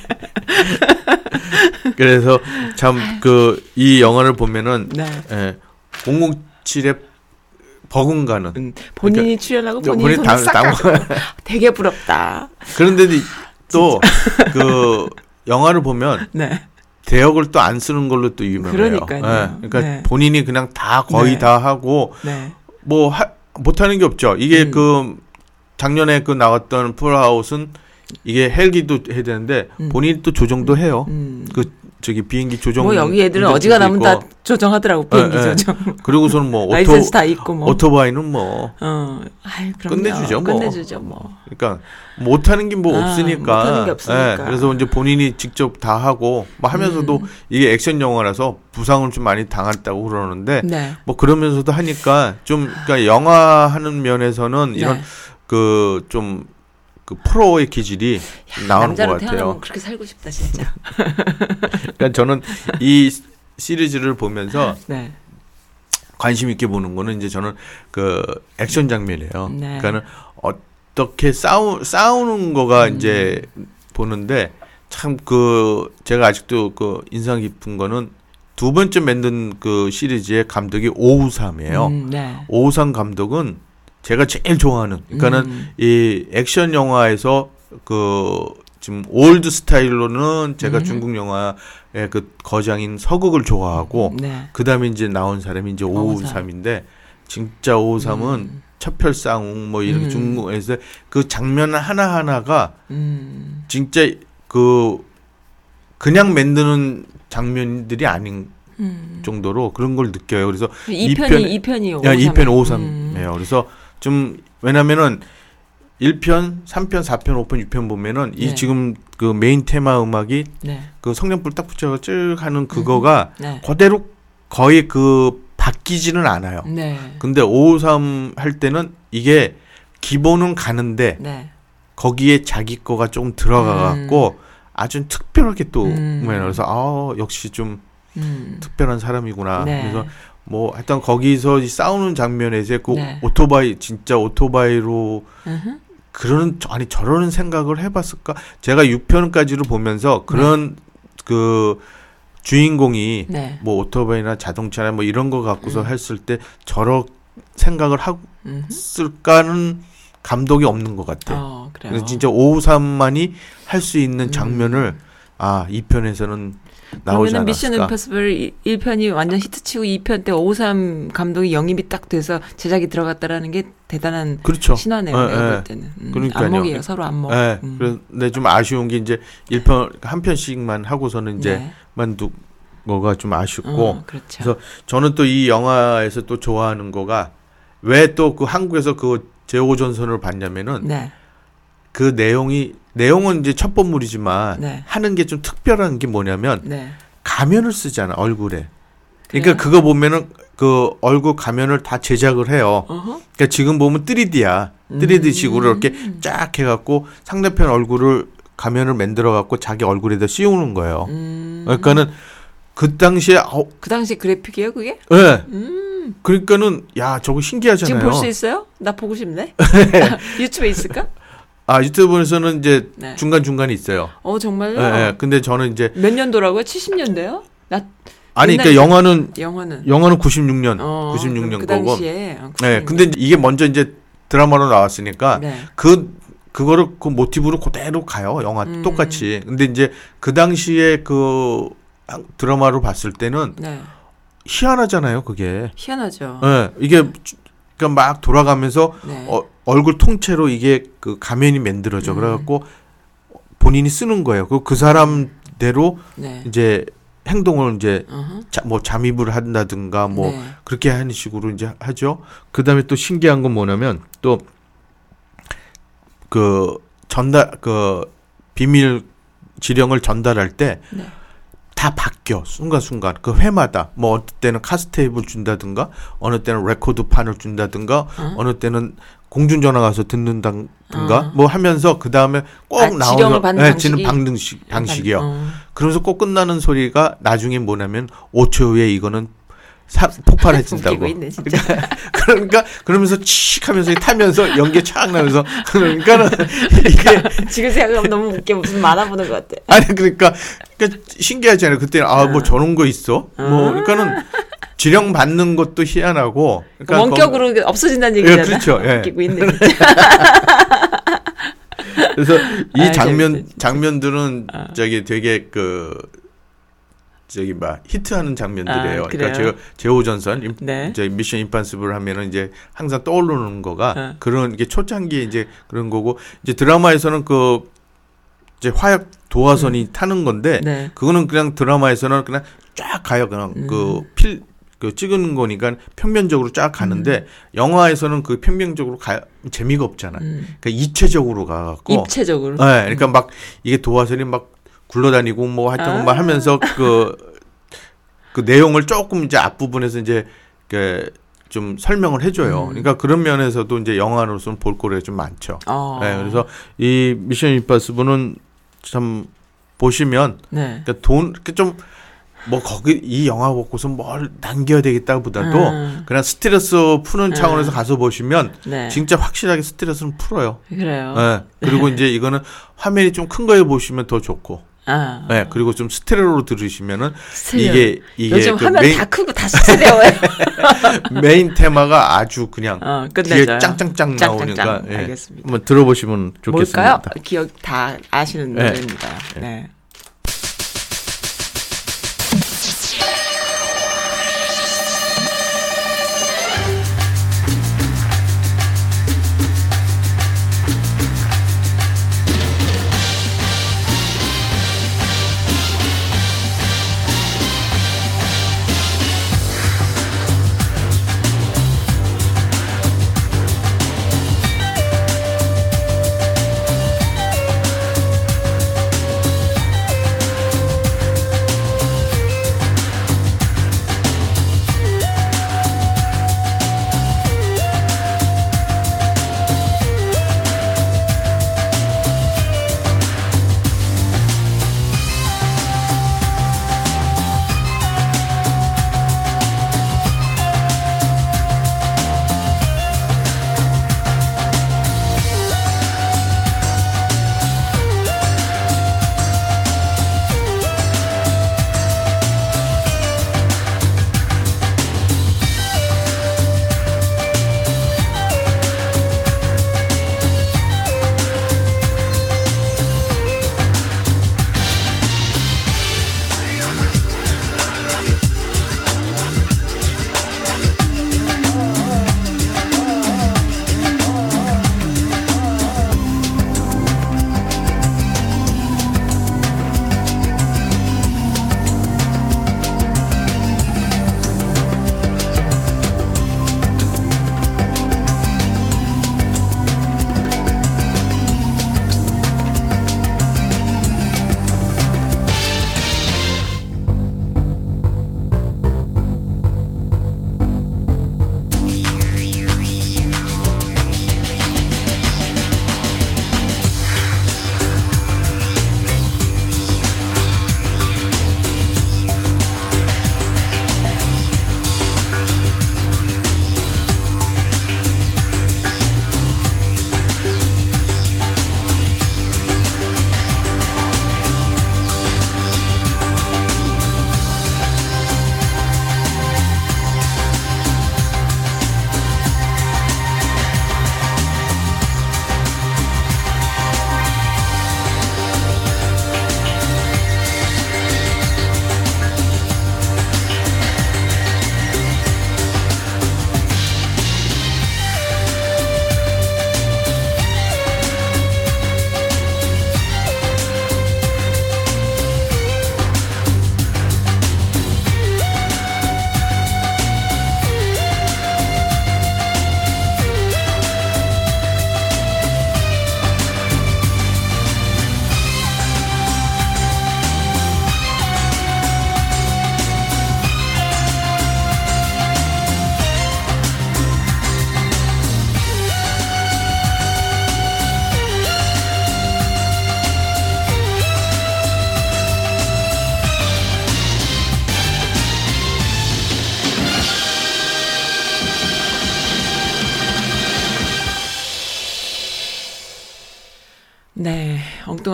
네. 그래서 참 그 이 영화를 보면은 네. 예, 007의 버금가는 음, 본인이 출연하고 본인이 본인 당- 싹 당- 되게 부럽다. 그런데 또 그 영화를 보면 네. 대역을 또 안 쓰는 걸로 또 유명해요. 그러니까요. 예, 그러니까 네. 본인이 그냥 다 거의 네. 다 하고 네. 뭐 하, 못하는 게 없죠. 이게 음. 그 작년에 그 나왔던 풀하우스는 이게 헬기도 해야 되는데 음. 본인이 또 조정도 해요. 음. 그 저기 비행기 조정. 뭐 여기 애들은 어지가 나면 다 있고. 조정하더라고 비행기 예, 예. 조정. 그리고서는 뭐 오토 다 있고 뭐. 오토바이는 뭐 어, 아유. 끝내주죠, 뭐. 끝내주죠, 뭐. 그러니까 못하는 게뭐 아, 없으니까. 못하는 게 없으니까. 예, 그래서 이제 본인이 직접 다 하고 뭐 하면서도 음. 이게 액션 영화라서 부상을 좀 많이 당했다고 그러는데 네. 뭐 그러면서도 하니까 좀 그러니까 영화 하는 면에서는 이런 네. 그좀 그 프로의 기질이 나오는 것 같아요. 그렇게 살고 싶다, 진짜. 그러니까 저는 이 시리즈를 보면서 네. 관심 있게 보는 거는 이제 저는 그 액션 장면이에요. 네. 그러니까는 어떻게 싸우 싸우는 거가 음. 이제 보는데 참 그 제가 아직도 그 인상 깊은 거는 두 번째 만든 그 시리즈의 감독이 오우삼이에요. 음, 네. 오우삼 감독은 제가 제일 좋아하는 그러니까는 음. 이 액션 영화에서 그 지금 old style로는 제가 음. 중국 영화의 그 거장인 서극을 좋아하고 네. 그다음에 이제 나온 사람이 이제 오우삼. 오우삼인데 진짜 오우삼은 음. 첩혈쌍웅 뭐 이렇게 음. 중국에서 그 장면 하나 하나가 음. 진짜 그 그냥 만드는 장면들이 아닌 음. 정도로 그런 걸 느껴요. 그래서 이 편- 편이 이 편이 야, 오우삼. 2편 음. 오우삼이에요. 그래서 좀 왜냐면은 1편, 3편, 4편, 5편, 6편 보면은 네. 이 지금 그 메인 테마 음악이 네. 그 성냥불 딱 붙여서 쭉 하는 그거가 네. 그대로 거의 그 바뀌지는 않아요. 네. 근데 553 할 때는 이게 기본은 가는데 네. 거기에 자기 거가 좀 들어가 갖고 아주 특별하게 또 음. 그래서 아 역시 좀 음. 특별한 사람이구나. 네. 그래서 뭐 하여튼 거기서 이 싸우는 장면에서 그 네. 오토바이 진짜 오토바이로 음흠. 그런 아니 저러는 생각을 해봤을까? 제가 6편까지를 보면서 그런 그 주인공이 네. 뭐 오토바이나 자동차나 뭐 이런 거 갖고서 음. 했을 때 저런 생각을. 했을까는 감독이 없는 것 같아요. 어. 그래서 진짜 553만이 할 수 있는 음. 장면을 아, 2편에서는 나오지 그러면은 미션? 임파서블 1편이 완전 히트치고 2편 때553 감독이 영입이 딱 돼서 제작이 들어갔다라는 게 대단한 그렇죠. 신화네요. 예, 내가 예. 볼 때는. 음, 그러니까요. 안목이에요. 서로 안목. 예. 음. 그런데 좀 아쉬운 게 이제 1편 한 편씩만 하고서는 이제 네. 만두 거가 좀 아쉽고 어, 그렇죠. 그래서 저는 또 이 영화에서 또 좋아하는 거가 왜 또 그 한국에서 그 제오전선을 봤냐면은 네. 그 내용이 내용은 이제 첩보물이지만 네. 하는 게 좀 특별한 게 뭐냐면 네. 가면을 쓰잖아 얼굴에. 그러니까 그거 보면은 그 얼굴 가면을 다 제작을 해요. 어허. 그러니까 지금 보면 3D야. 3D식으로 음. 이렇게 쫙 해갖고 상대편 얼굴을 가면을 만들어 갖고 자기 얼굴에다 씌우는 거예요. 음. 그러니까는 그 당시에 어, 그 당시 그래픽이에요, 그게? 예. 음. 그러니까는 야 저거 신기하잖아요. 지금 볼 수 있어요? 나 보고 싶네. 유튜브에 있을까? 아 유튜브에서는 이제 네. 중간 중간에 있어요. 어, 정말요? 예, 예. 근데 저는 이제 몇 년도라고요? 70년대요? 나 아니 옛날 그러니까 영화는 영화는 영화는 96년, 어, 96년 그 거고. 당시에 어, 네. 96년. 근데 이제 이게 먼저 이제 드라마로 나왔으니까 네. 그 그거를 그 모티브로 그대로 가요. 영화 음. 똑같이. 근데 이제 그 당시에 그 한- 드라마로 봤을 때는 네. 희한하잖아요. 그게. 희한하죠. 예. 이게 그러니까 막 돌아가면서 네. 어, 얼굴 통째로 이게 그 가면이 만들어져. 음. 그래갖고 본인이 쓰는 거예요. 그, 그 사람대로 네. 이제 행동을 이제. 자, 뭐 잠입을 한다든가 뭐 네. 그렇게 하는 식으로 이제 하죠. 그 다음에 또 신기한 건 뭐냐면 또 그 전달 그 비밀 지령을 전달할 때 네. 다 바뀌어 순간순간 그 회마다 뭐 어느 때는 카세트테이프를 준다든가 어느 때는 레코드 판을 준다든가 어? 어느 때는 공중전화 가서 듣는다든가 어. 뭐 하면서 그 다음에 꼭 아, 나오는 받는 네, 방식이? 지는 방식 방식이요. 어. 그러면서 꼭 끝나는 소리가 나중에 뭐냐면 5초 후에 이거는 사, 폭발해진다고. 웃기고 있네 진짜. 그러니까 그러면서 칙 하면서 타면서 연기 촥 나면서 그러니까는 이게 지금 생각하면 너무 웃겨 무슨 만화 보는 것 같아. 아니 그러니까 그러니까 신기하잖아요. 그때는 아뭐 저런 거 있어? 뭐 그러니까는 지령 받는 것도 희한하고 그러니까 원격으로 없어진다는 예, 얘기잖아. 그렇죠. 예. 웃기고 있네 그래서 이 아, 장면 재밌다. 장면들은 저기 되게 그 저기 막 히트하는 장면들이에요. 아, 그러니까? 제가 제오전선 임- 네. 이제 미션 임판시블 하면은 이제 항상 떠오르는 거가 어. 그런 게 초창기에 이제 그런 거고 이제 드라마에서는 그 이제 화약 도화선이 타는 건데 음. 네. 그거는 그냥 드라마에서는 그냥 쫙 가요. 그냥 음. 그필 그 찍은 거니까 평면적으로 쫙 가는데 영화에서는 그 평면적으로 가 재미가 없잖아. 음. 그러니까 입체적으로 가갖고 입체적으로. 네, 그러니까 막 이게 도화선이 막 굴러다니고 뭐 하여튼 아. 막 하면서 그, 그 내용을 조금 이제 앞부분에서 이제 그좀 설명을 해줘요. 음. 그러니까 그런 면에서도 이제 영화로서는 볼거리가 좀 많죠. 어. 네, 그래서 이 미션 임파서블은 참 보시면 네. 그러니까 돈, 좀, 뭐, 거기, 이 영화 보고서 뭘 남겨야 되겠다보다도 음. 그냥 스트레스 푸는 차원에서 음. 가서 보시면 네. 진짜 확실하게 스트레스는 풀어요. 그래요. 네. 그리고 이제 이거는 화면이 좀 큰 거에 보시면 더 좋고. 아. 네. 그리고 좀 스테레오로 들으시면은 스테레오. 이게, 이게 요즘 그 화면 메인, 다 크고 다 스테레오예요. 메인 테마가 아주 그냥 어, 뒤에. 짱짱짱 나오니까. 짱짱짱. 예. 알겠습니다. 한번 들어보시면 좋겠습니다. 뭘까요? 기억 다 아시는 네. 노래입니다. 네. 그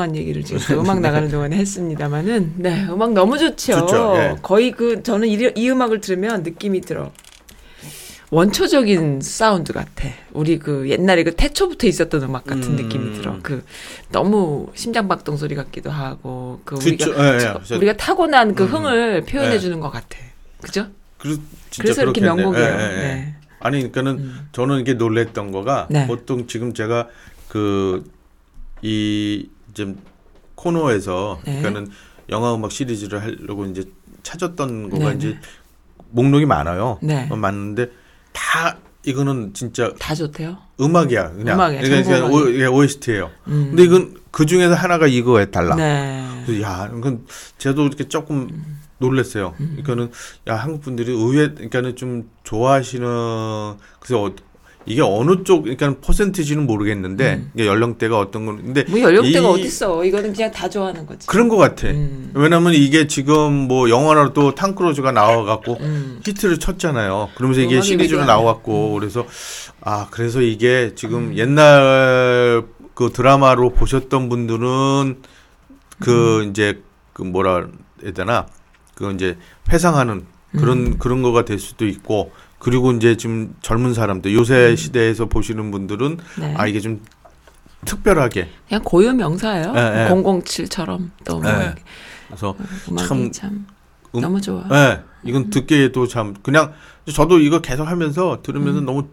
엉뚱한 얘기를 지금 또 음악 나가는 동안에 했습니다만은, 네, 음악 너무 좋죠. 좋죠, 예. 거의 그 저는 이, 이 음악을 들으면 느낌이 들어. 원초적인 사운드 같아. 우리 그 옛날에 그 태초부터 있었던 음악 같은 음. 느낌이 들어. 그 너무 심장박동 소리 같기도 하고, 그 그쵸, 우리가 예, 예. 저- 저- 우리가 타고난 그 음. 흥을 표현해 예. 주는 것 같아. 그죠? 그, 그래서 이렇게. 명곡이에요. 예, 예, 예. 네. 아니 그러니까는 저는 이게 놀랬던 거가 네. 보통 지금 제가 그 이 지금 코너에서 네. 그러니까는 영화 음악 시리즈를 하려고 이제 찾았던 거가 네, 이제 네. 목록이 많아요. 네. 어, 많은데 다 이거는 진짜 다 좋대요. 음악이야 그냥 음악이야, 그러니까. 오, 예, OST예요. 음. 근데 이건 그 중에서 하나가 이거에 달라. 네. 그래서 야, 이건 저도 이렇게 조금 놀랐어요. 음. 그러니까는 야 한국 분들이 의외, 그러니까는 좀 좋아하시는 그래서 어, 이게 어느 쪽, 그러니까 퍼센티지는 모르겠는데 이게 연령대가 어떤 건 근데 음. 뭐 연령대가 이- 어딨어. 이거는 그냥 다 좋아하는 거지. 그런 것 같아. 음. 왜냐면 이게 지금 뭐 영화로 또 탕크로즈가 나와갖고 음. 히트를 쳤잖아요. 그러면서 이게 시리즈로 위대하네. 나왔고 그래서 아 그래서 이게 지금 옛날 그 드라마로 보셨던 분들은 그 이제 그 뭐라 해야 되나 그 이제 회상하는 그런 그런 거가 될 수도 있고 그리고 이제 지금 젊은 사람들 요새 시대에서 보시는 분들은 네. 아 이게 좀 특별하게 그냥 고유 명사예요. 예, 예. 007처럼 또뭐 예. 이렇게 그래서 음악이 참- 참, 음- 너무 좋아. 예, 이건 듣기에도 참 그냥 저도 이거 계속 하면서 들으면서 너무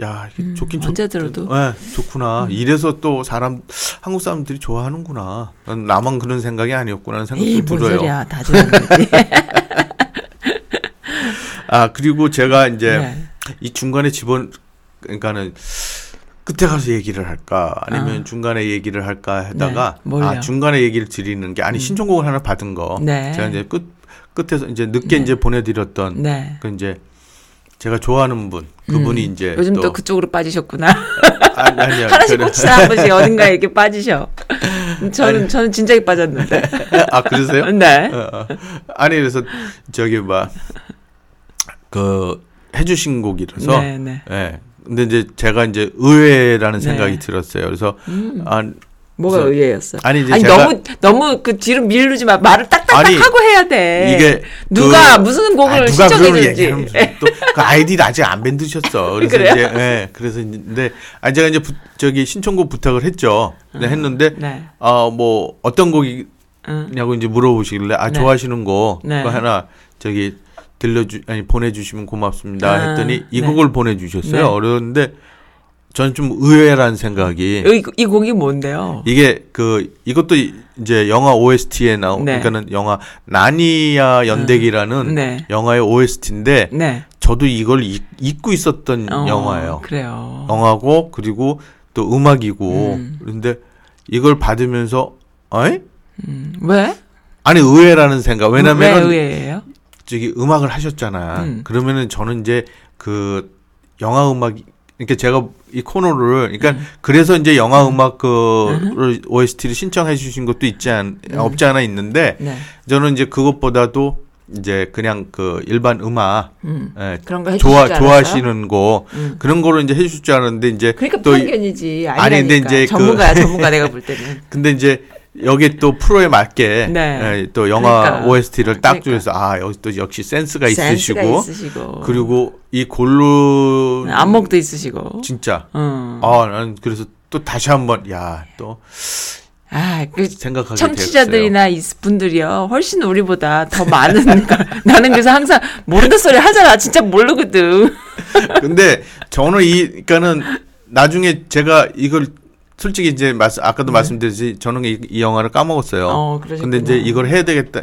야 음, 좋긴 좋. 언제 들어도. 예, 좋구나. 이래서 또 사람 한국 사람들이 좋아하는구나. 난 나만 그런 생각이 아니었구나는 생각이 에이, 뭔 들어요. 소리야. 다 좋아하는. 아 그리고 제가 이제 네. 이 중간에 집원 그러니까는 끝에 가서 얘기를 할까 아니면 아. 중간에 얘기를 할까 하다가 네? 아 중간에 얘기를 드리는 게 아니 신청곡을 하나 받은 거 네. 제가 이제 끝 끝에서 이제 늦게 네. 이제 보내드렸던 네. 그 이제 제가 좋아하는 분 그분이 음, 이제 요즘 또, 또 그쪽으로 빠지셨구나. 아니, 아니요 하나씩 저는- 꽂히다 한 번씩 어딘가에 이렇게 빠지셔. 저는, 저는 진작에 빠졌는데. 아 그러세요? 네. 어, 어. 아니 그래서 저기 막 그 해주신 곡이라서 네, 네. 예. 근데 이제 제가 이제 의외라는 네. 생각이 들었어요. 그래서 음, 아 뭐가 그래서- 의외였어? 아니 이제 아니, 제가 너무, 너무 그 뒤로 미루지 마. 말을 딱딱딱 아니, 하고 해야 돼. 이게 누가 그- 무슨 곡을 아, 누가 그걸 신청해줬지. 얘기하면 또그 아이디를 아직 안 만드셨어. 그래서 그래요? 이제 예. 그래서 근데 아 제가 이제 부, 저기 신청곡 부탁을 했죠. 근데 했는데 네. 아뭐 어떤 곡이냐고 응. 이제 물어보시길래 아 네. 좋아하시는 거 네. 그거 하나 저기 들려주 아니 보내주시면 고맙습니다 아, 했더니 이 네. 곡을 보내주셨어요. 네. 어려운데 저는 좀 의외라는 생각이 이, 이 곡이 뭔데요? 이게 그 이것도 이- 이제 영화 OST에 나온 네. 그러니까는 영화 나니아 연대기라는 네. 영화의 OST인데 네. 저도 이걸 잊, 잊고 있었던 어, 영화예요. 그래요. 영화고 그리고 또 음악이고 음. 그런데 이걸 받으면서 어이? 음, 왜? 아니 의외라는 생각. 왜 왜냐면은 의외예요? 저기 음악을 하셨잖아. 음. 그러면은 저는 이제 그 영화 음악 그러니까 제가 이 코너를 그러니까 음. 그래서 이제 영화 음악 그를 OST를 신청해 주신 것도 있지 않 없지 않아 있는데 네. 저는 이제 그것보다도 이제 그냥 그 일반 음악 음. 예, 그런 거 좋아? 좋아하시는 거 음. 그런 거를 이제 해줄 줄 알았는데 이제 그러니까 또 이- 편견이지. 아니. 근데 이제 그- 전문가야, 전문가 내가 볼 때는. 근데 이제 여기 또 프로에 맞게 네. 예, 또 영화 그러니까. OST를 딱 그러니까. 주셔서 아 여기 또 역시 센스가 센스가 있으시고 있으시고. 그리고 이 골루 안목도 있으시고. 진짜 음. 아 나는 그래서 또 다시 한번 야또 아, 그 생각하게 청취자들이나 이 분들이요 훨씬 우리보다 더 많은 걸 나는 그래서 항상 모른다 소리 하잖아 진짜 모르거든. 근데 저는 이 그러니까는 나중에 제가 이걸 솔직히 이제 말 아까도 말씀드렸지 저는 이, 이 영화를 까먹었어요. 네. 어, 그러셨구나. 근데 이제 이걸 해야 되겠다.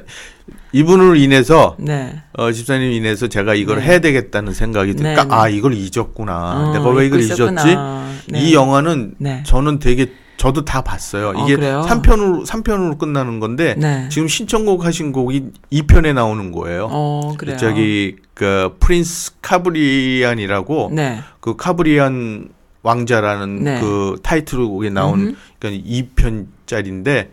이분으로 인해서 네 어, 집사님 인해서 제가 이걸 네. 해야 되겠다는 생각이 네, 드니까 네. 아 이걸 잊었구나. 어, 내가 왜 이걸 있었구나. 잊었지? 네. 이 영화는 네. 저는 되게 저도 다 봤어요. 어, 이게 그래요? 3편으로 3편으로 끝나는 건데 네. 지금 신청곡 하신 곡이 2편에 나오는 거예요. 어 그래요 저기 그 프린스 카브리안이라고 네그 카브리안 왕자라는 네. 그 타이틀곡에 나온. 그러니까 2편짜리인데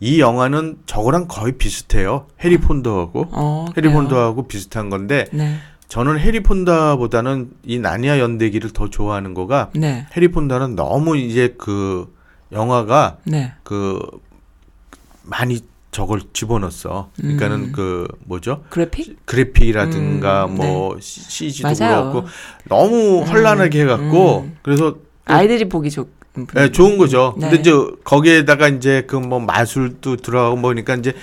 이 영화는 저거랑 거의 비슷해요. 해리 폰더하고 어, 해리? 폰더하고 비슷한 건데 네 저는 해리 폰다보다는 이 나니아 연대기를 더 좋아하는 거가 네. 해리 폰다는 너무 이제 그 영화가 네. 그 많이 저걸 집어넣었어. 그러니까는 음. 그 뭐죠? 그래픽? 그래픽이라든가 음, 뭐 CG도 맞아요. 그렇고 너무 헌란하게 해갖고 음. 그래서 아이들이 보기 좋. 네, 좋은 거죠. 네. 근데 이제 거기에다가 이제 그 뭐 마술도 들어가고 보니까 이제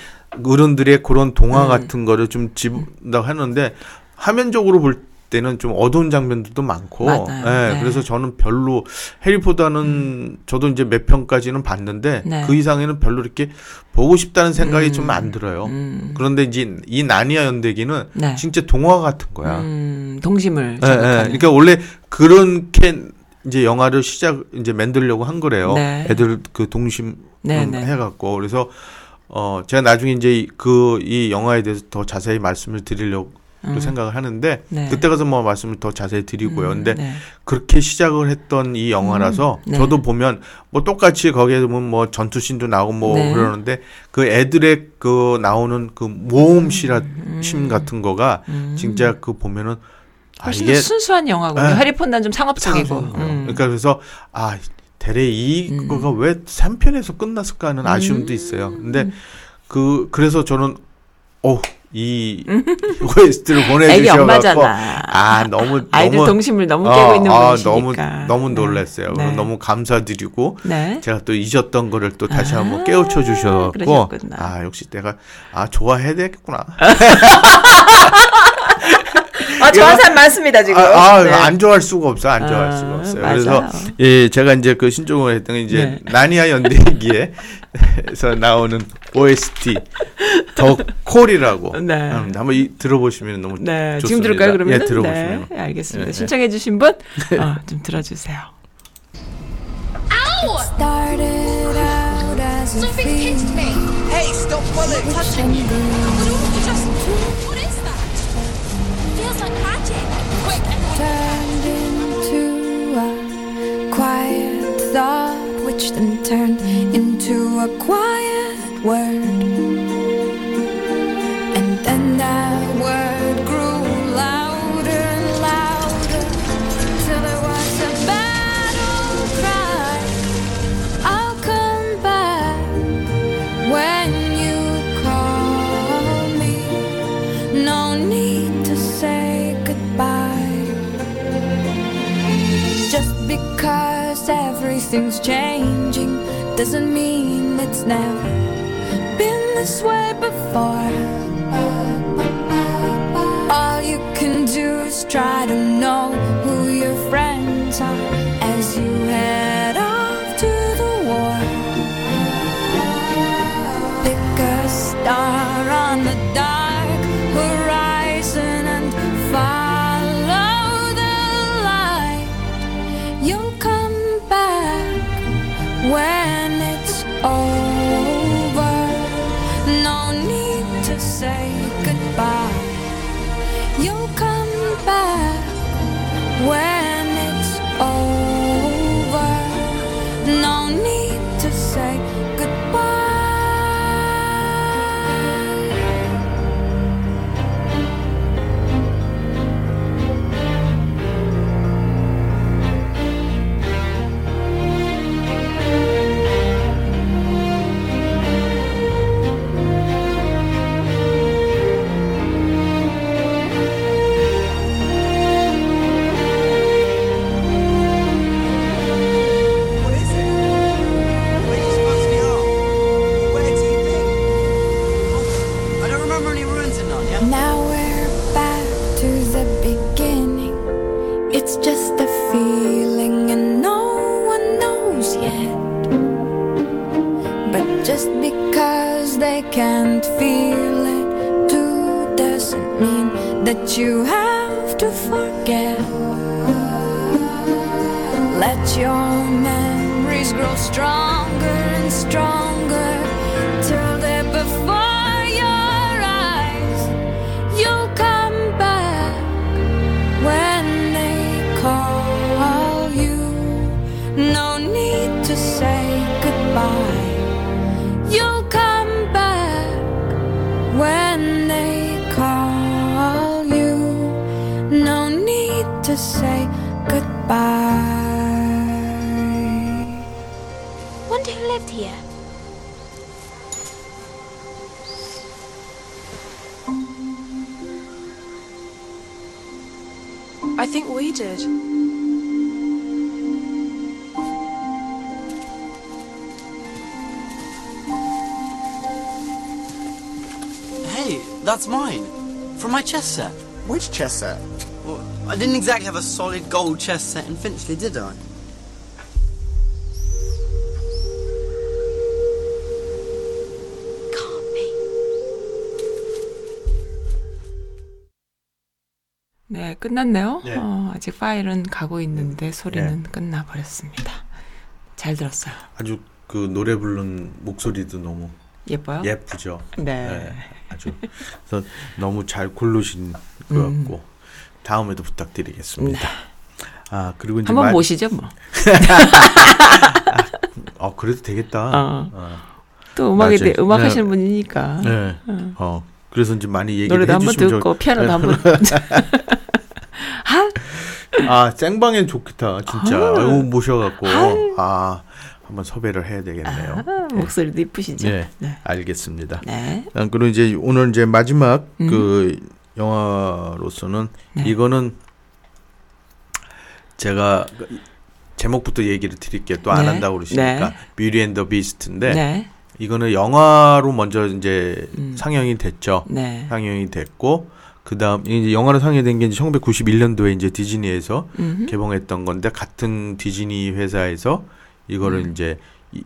어른들의 그런 동화 음. 같은 거를 좀 집다고 하는데 화면적으로 볼 때는 좀 어두운 장면들도 많고, 맞아요. 예, 네. 그래서 저는 별로 해리포터는 저도 이제 몇 편까지는 봤는데 네. 그 이상에는 별로 이렇게 보고 싶다는 생각이 음. 좀안 들어요. 음. 그런데 이제 이 나니아 연대기는 네. 진짜 동화 같은 거야. 음, 동심을 예, 예. 그러니까 원래 그렇게 이제 영화를 시작 이제 만들려고 한 거래요. 네. 애들 그 동심 네, 음, 네. 해갖고 그래서 어 제가 나중에 이제 그 이 영화에 대해서 더 자세히 말씀을 드리려고 음. 생각을 하는데 네. 그때 가서 뭐 말씀을 더 자세히 드리고요. 음, 근데 네. 그렇게 시작을 했던 이 영화라서 음, 네. 저도 보면 뭐 똑같이 거기에 보면 뭐 전투신도 나오고 뭐 네. 그러는데 그 애들의 그 나오는 그 모험시라 심 같은 거가 음. 진짜 그 보면은 아 훨씬 이게 더 순수한 영화군요. 네. 해리포터는 좀 상업적이고. 음. 그러니까 그래서 아 대래 이거가 왜 3편에서 끝났을까 하는 아쉬움도 있어요. 근데 그 그래서 저는 어 이 OST를 보내주셔갖고. 아 너무 아이들 너무 동심을 너무 어, 깨고 있는 아, 분이시니까. 너무 너무 네. 놀랐어요. 네. 너무 감사드리고 네. 제가 또 잊었던 거를 또 다시 아, 한번 깨우쳐 그러셨구나. 아 역시 내가 아 좋아해야 되겠구나. 아, 좋아하는 사람 많습니다, 지금. 아, 아, 네. 안 좋아할 수가 없어. 안 좋아할 아, 수가 없어요. 맞아요. 그래서 예, 제가 이제 그 신종을 했던 게 이제 네. 나니아 연대기에서 나오는 OST 더 콜이라고 네. 합니다. 한번 이, 들어보시면 너무 네, 좋습니다. 지금 들을까요, 그러면? 예, 들어보시면. 네, 알겠습니다. 네, 네. 신청해주신 분, 어, 좀 들어주세요. Started out thought, which then turned into a quiet word. Because everything's changing doesn't mean it's never been this way before. All you can do is try to know who your friends are you have to forget. Let your memories grow stronger that's mine. From my chess set. Which chess set? Well, I didn't exactly have a solid gold chess set in Finchley, did I? Can't be. 네, 끝났네요. 네. 어, 아직 파일은 가고 있는데 소리는 끝나버렸습니다. 잘 들었어요. 아주 그 노래 부르는 목소리도 너무 예뻐요? 예쁘죠. 네. 아주 그래서 너무 잘 고르신 것 음. 같고 다음에도 부탁드리겠습니다. 아 그리고 이제 한번 말- 모시죠, 뭐. 어 그래도 되겠다. 어. 어. 또 음악에 대해. 음악 네. 하시는 분이니까. 네. 어 그래서 이제 많이 얘기를 노래도 한번 듣고 좋- 피아노도 네. 한번. 아, 아 생방엔 좋겠다 진짜. 아. 아유, 모셔갖고 아 한번 섭외를 해야 되겠네요. 아, 목소리도 이쁘시죠? 네, 네. 알겠습니다. 네. 아, 그리고 이제 오늘 이제 마지막 음. 그 영화로서는 네. 이거는 제가 그 제목부터 얘기를 드릴게요. 또안 네. 한다고 그러시니까 네. 뷰티 앤더 비스트인데 네. 이거는 영화로 먼저 이제 음. 상영이 됐죠. 네. 상영이 됐고 그다음 이제 영화로 상영된 게 이제 1991년도에 이제 디즈니에서 음흠. 개봉했던 건데 같은 디즈니 회사에서 이거를 이제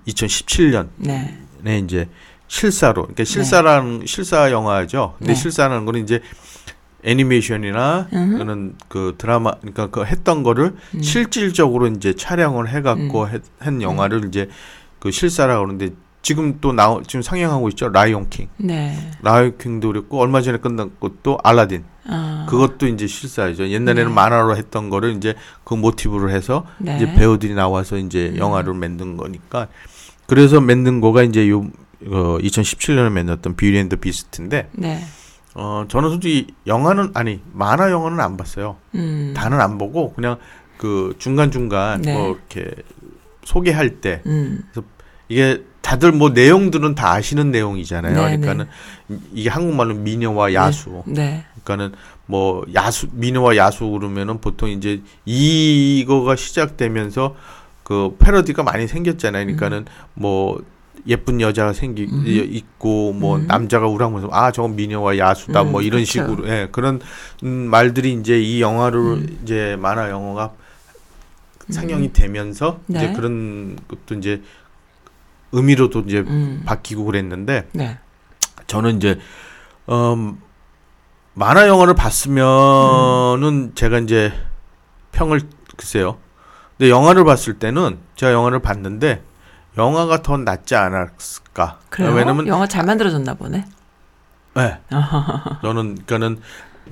2017년 네. 네, 이제 실사로, 그러니까 실사라는 실사 영화죠. 근데 네. 실사라는 거는 이제 애니메이션이나. 그는 그 드라마, 그러니까 그 했던 거를 음. 실질적으로 이제 촬영을 해 갖고 했, 한 영화를 이제 그 실사라고 그러는데 지금 또 나오 지금 상영하고 있죠. 라이온 킹, 네. 라이온 킹도 그랬고 얼마 전에 끝난 것도 알라딘. 아. 그것도 이제 실사죠. 옛날에는 네. 만화로 했던 거를 이제 그 모티브를 해서 네. 이제 배우들이 나와서 이제 음. 영화를 만든 거니까 그래서 만든 거가 이제 요 어, 2017년에 만났던 앤더 비스트인데 네. 어 저는 솔직히 영화는 아니 만화 영화는 안 봤어요. 음. 다는 안 보고 그냥 그 중간 중간 네. 뭐 이렇게 소개할 때 음. 이게 다들 뭐 내용들은 다 아시는 내용이잖아요. 네, 그러니까는 이게 한국말로 미녀와 야수. 네. 그러니까는 뭐 야수 미녀와 야수 그러면은 보통 이제 이거가 시작되면서 그 패러디가 많이 생겼잖아요. 그러니까는 뭐 예쁜 여자가 생기 음. 있고 뭐 음. 남자가 우랑면서 아 저건 미녀와 야수다 음, 뭐 이런 그쵸. 식으로 예 그런 음, 말들이 이제 이 영화를 음. 이제 만화 영화가 상영이 되면서 이제 네. 그런 것도 이제 의미로도 이제 음. 바뀌고 그랬는데 네. 저는 이제 음, 만화 영화를 봤으면은 제가 이제 평을 글쎄요. 근데 영화를 봤을 때는 제가 영화를 봤는데 영화가 더 낫지 않았을까? 그래요? 왜냐면 영화 잘 만들어졌나 보네. 네, 저는 그러니까는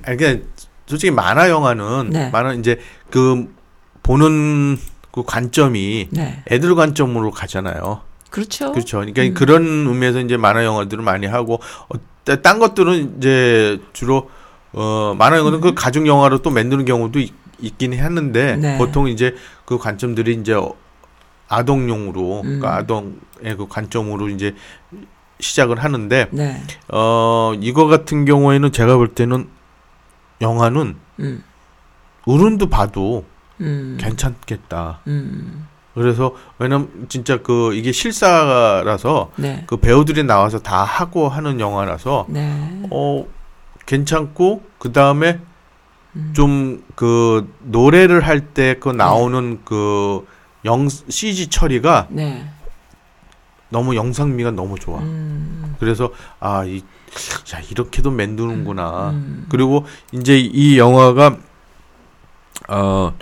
아니 그냥 솔직히 만화 영화는 네. 만화 이제 그 보는 그 관점이 네. 애들 관점으로 가잖아요. 그렇죠. 그렇죠. 그러니까 음. 그런 의미에서 이제 만화 영화들을 많이 하고 어, 따- 딴 것들은 이제 주로 어 만화 영화는 그 가족 영화로 또 만드는 경우도 있, 있긴 했는데 네. 보통 이제 그 관점들이 이제 어, 아동용으로 음. 그러니까 아동의 그 관점으로 이제 시작을 하는데 네. 어 이거 같은 경우에는 제가 볼 때는 영화는 음. 어른도 봐도 음. 괜찮겠다. 음. 그래서 왜냐면 진짜 그 이게 실사라서 네. 그 배우들이 나와서 다 하고 하는 영화라서 네. 어 괜찮고 그 다음에 음. 좀그 노래를 할 때 그 나오는 그영 CG 처리가 네. 너무 영상미가 너무 좋아. 음. 그래서 아이 야, 이렇게도 만드는구나. 음. 그리고 이제 이 영화가 어